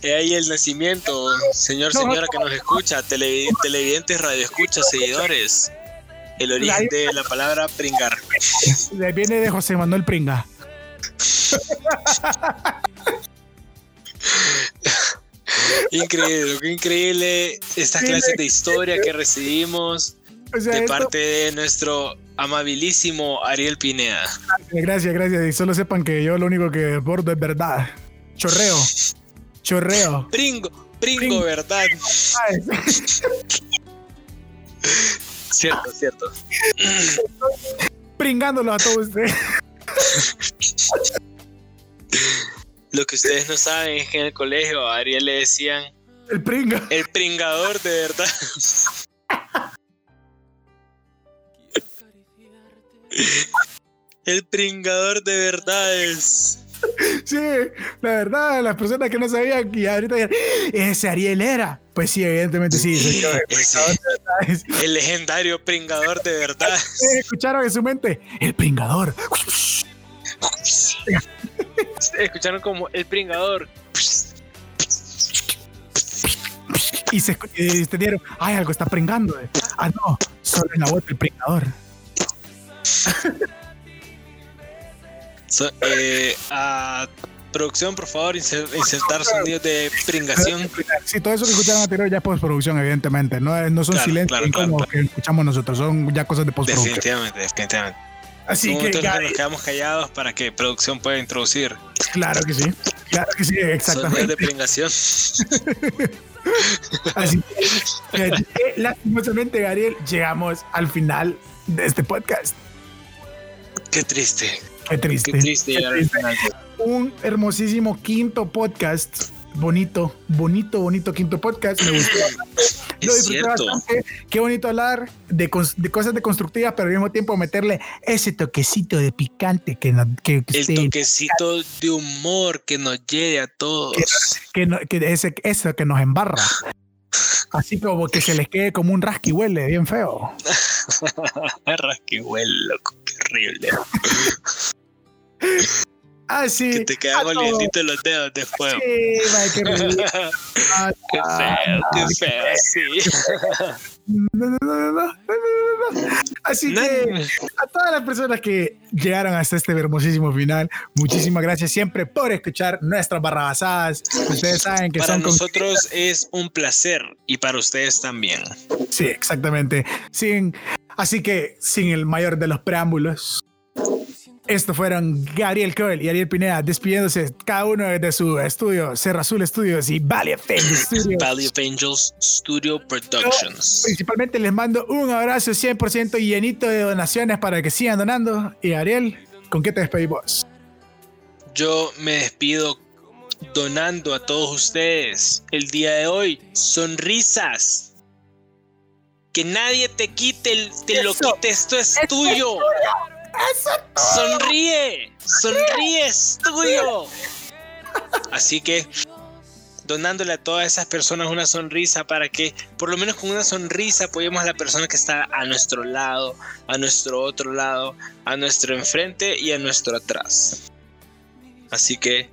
He ahí el nacimiento, señor, señora que nos escucha, televi- televidentes, radioescuchas, seguidores. El origen de la palabra pringar.
Viene de José Manuel Pringa.
Increíble, qué increíble estas clases de historia que recibimos
O sea,
de
esto-
parte de nuestro amabilísimo Ariel Pineda.
Gracias, gracias. Y solo sepan que yo lo único que bordo es verdad. Chorreo. Chorreo.
Pringo, pringo,
Pringo.
¿verdad? Cierto, cierto.
Pringándolo a todos ustedes.
Lo que ustedes no saben es que en el colegio a Ariel le decían
El pringa.
el pringador de verdad. El pringador de verdades.
Sí, la verdad, las personas que no sabían y ahorita ya, ese Ariel era. Pues sí, evidentemente sí.
el legendario pringador de verdad.
Escucharon en su mente el pringador.
Escucharon como el pringador.
Y se y entendieron, ay, algo está pringando. eh. Ah, no, solo en la voz del pringador.
So- eh, a producción, por favor, inser- insertar sonidos de pringación.
Sí, todo eso que escucharon anterior ya es postproducción, evidentemente. No, no son
Claro,
silencios
claro, claro,
que escuchamos nosotros, son ya cosas de postproducción.
Definitivamente, definitivamente.
Así que, ya-
nos quedamos callados para que producción pueda introducir
claro que sí. Claro que sí,
sonidos
exactamente.
de pringación.
Así que, eh, lastimosamente, Gabriel, llegamos al final de este podcast.
Qué triste.
Qué triste.
Qué triste
Qué. Un hermosísimo quinto podcast. Bonito, bonito, bonito quinto podcast. Me gustó. Lo disfruté bastante. Qué bonito hablar de, de cosas de constructivas, pero al mismo tiempo meterle ese toquecito de picante que, no- que,
El toquecito de humor que nos llegue a todos.
que, no- que ese, eso que nos embarra. Así como que se les quede como un rasqui huele bien feo.
Rasquihuel, loco, qué horrible.
Así.
Que te quedan olientitos los dedos después.
Sí, mae, qué ridículo.
Qué feo, qué feo, sí.
No, no, no, no, no, no. Así que a todas las personas que llegaron hasta este hermosísimo final, muchísimas gracias siempre por escuchar nuestras barrabasadas. Ustedes saben que
Para
son con-
nosotros es un placer y para ustedes también.
Sí, exactamente. Sin, así que sin el mayor de los preámbulos. Estos fueron Gabriel Coel y Ariel Pineda despidiéndose cada uno de su estudio, Serra Azul Studios y Valley of Fame Studios.
Valley of Angels Studio Productions.
Principalmente les mando un abrazo 100% llenito de donaciones para que sigan donando. Y Ariel, ¿con qué te despedimos?
Yo me despido donando a todos ustedes el día de hoy sonrisas. Que nadie te quite, el- te lo quite, esto es tuyo. Sonríe, sonríe, es tuyo. Así que donándole a todas esas personas una sonrisa para que por lo menos con una sonrisa apoyemos a la persona que está a nuestro lado, a nuestro otro lado, a nuestro enfrente y a nuestro atrás. Así que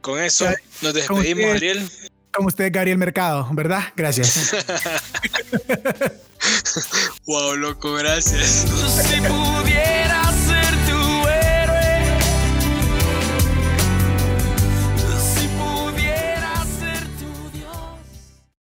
con eso nos despedimos, Ariel.
Con usted, Gabriel Mercado, ¿verdad? Gracias.
Wow, loco, gracias.
Si pudiera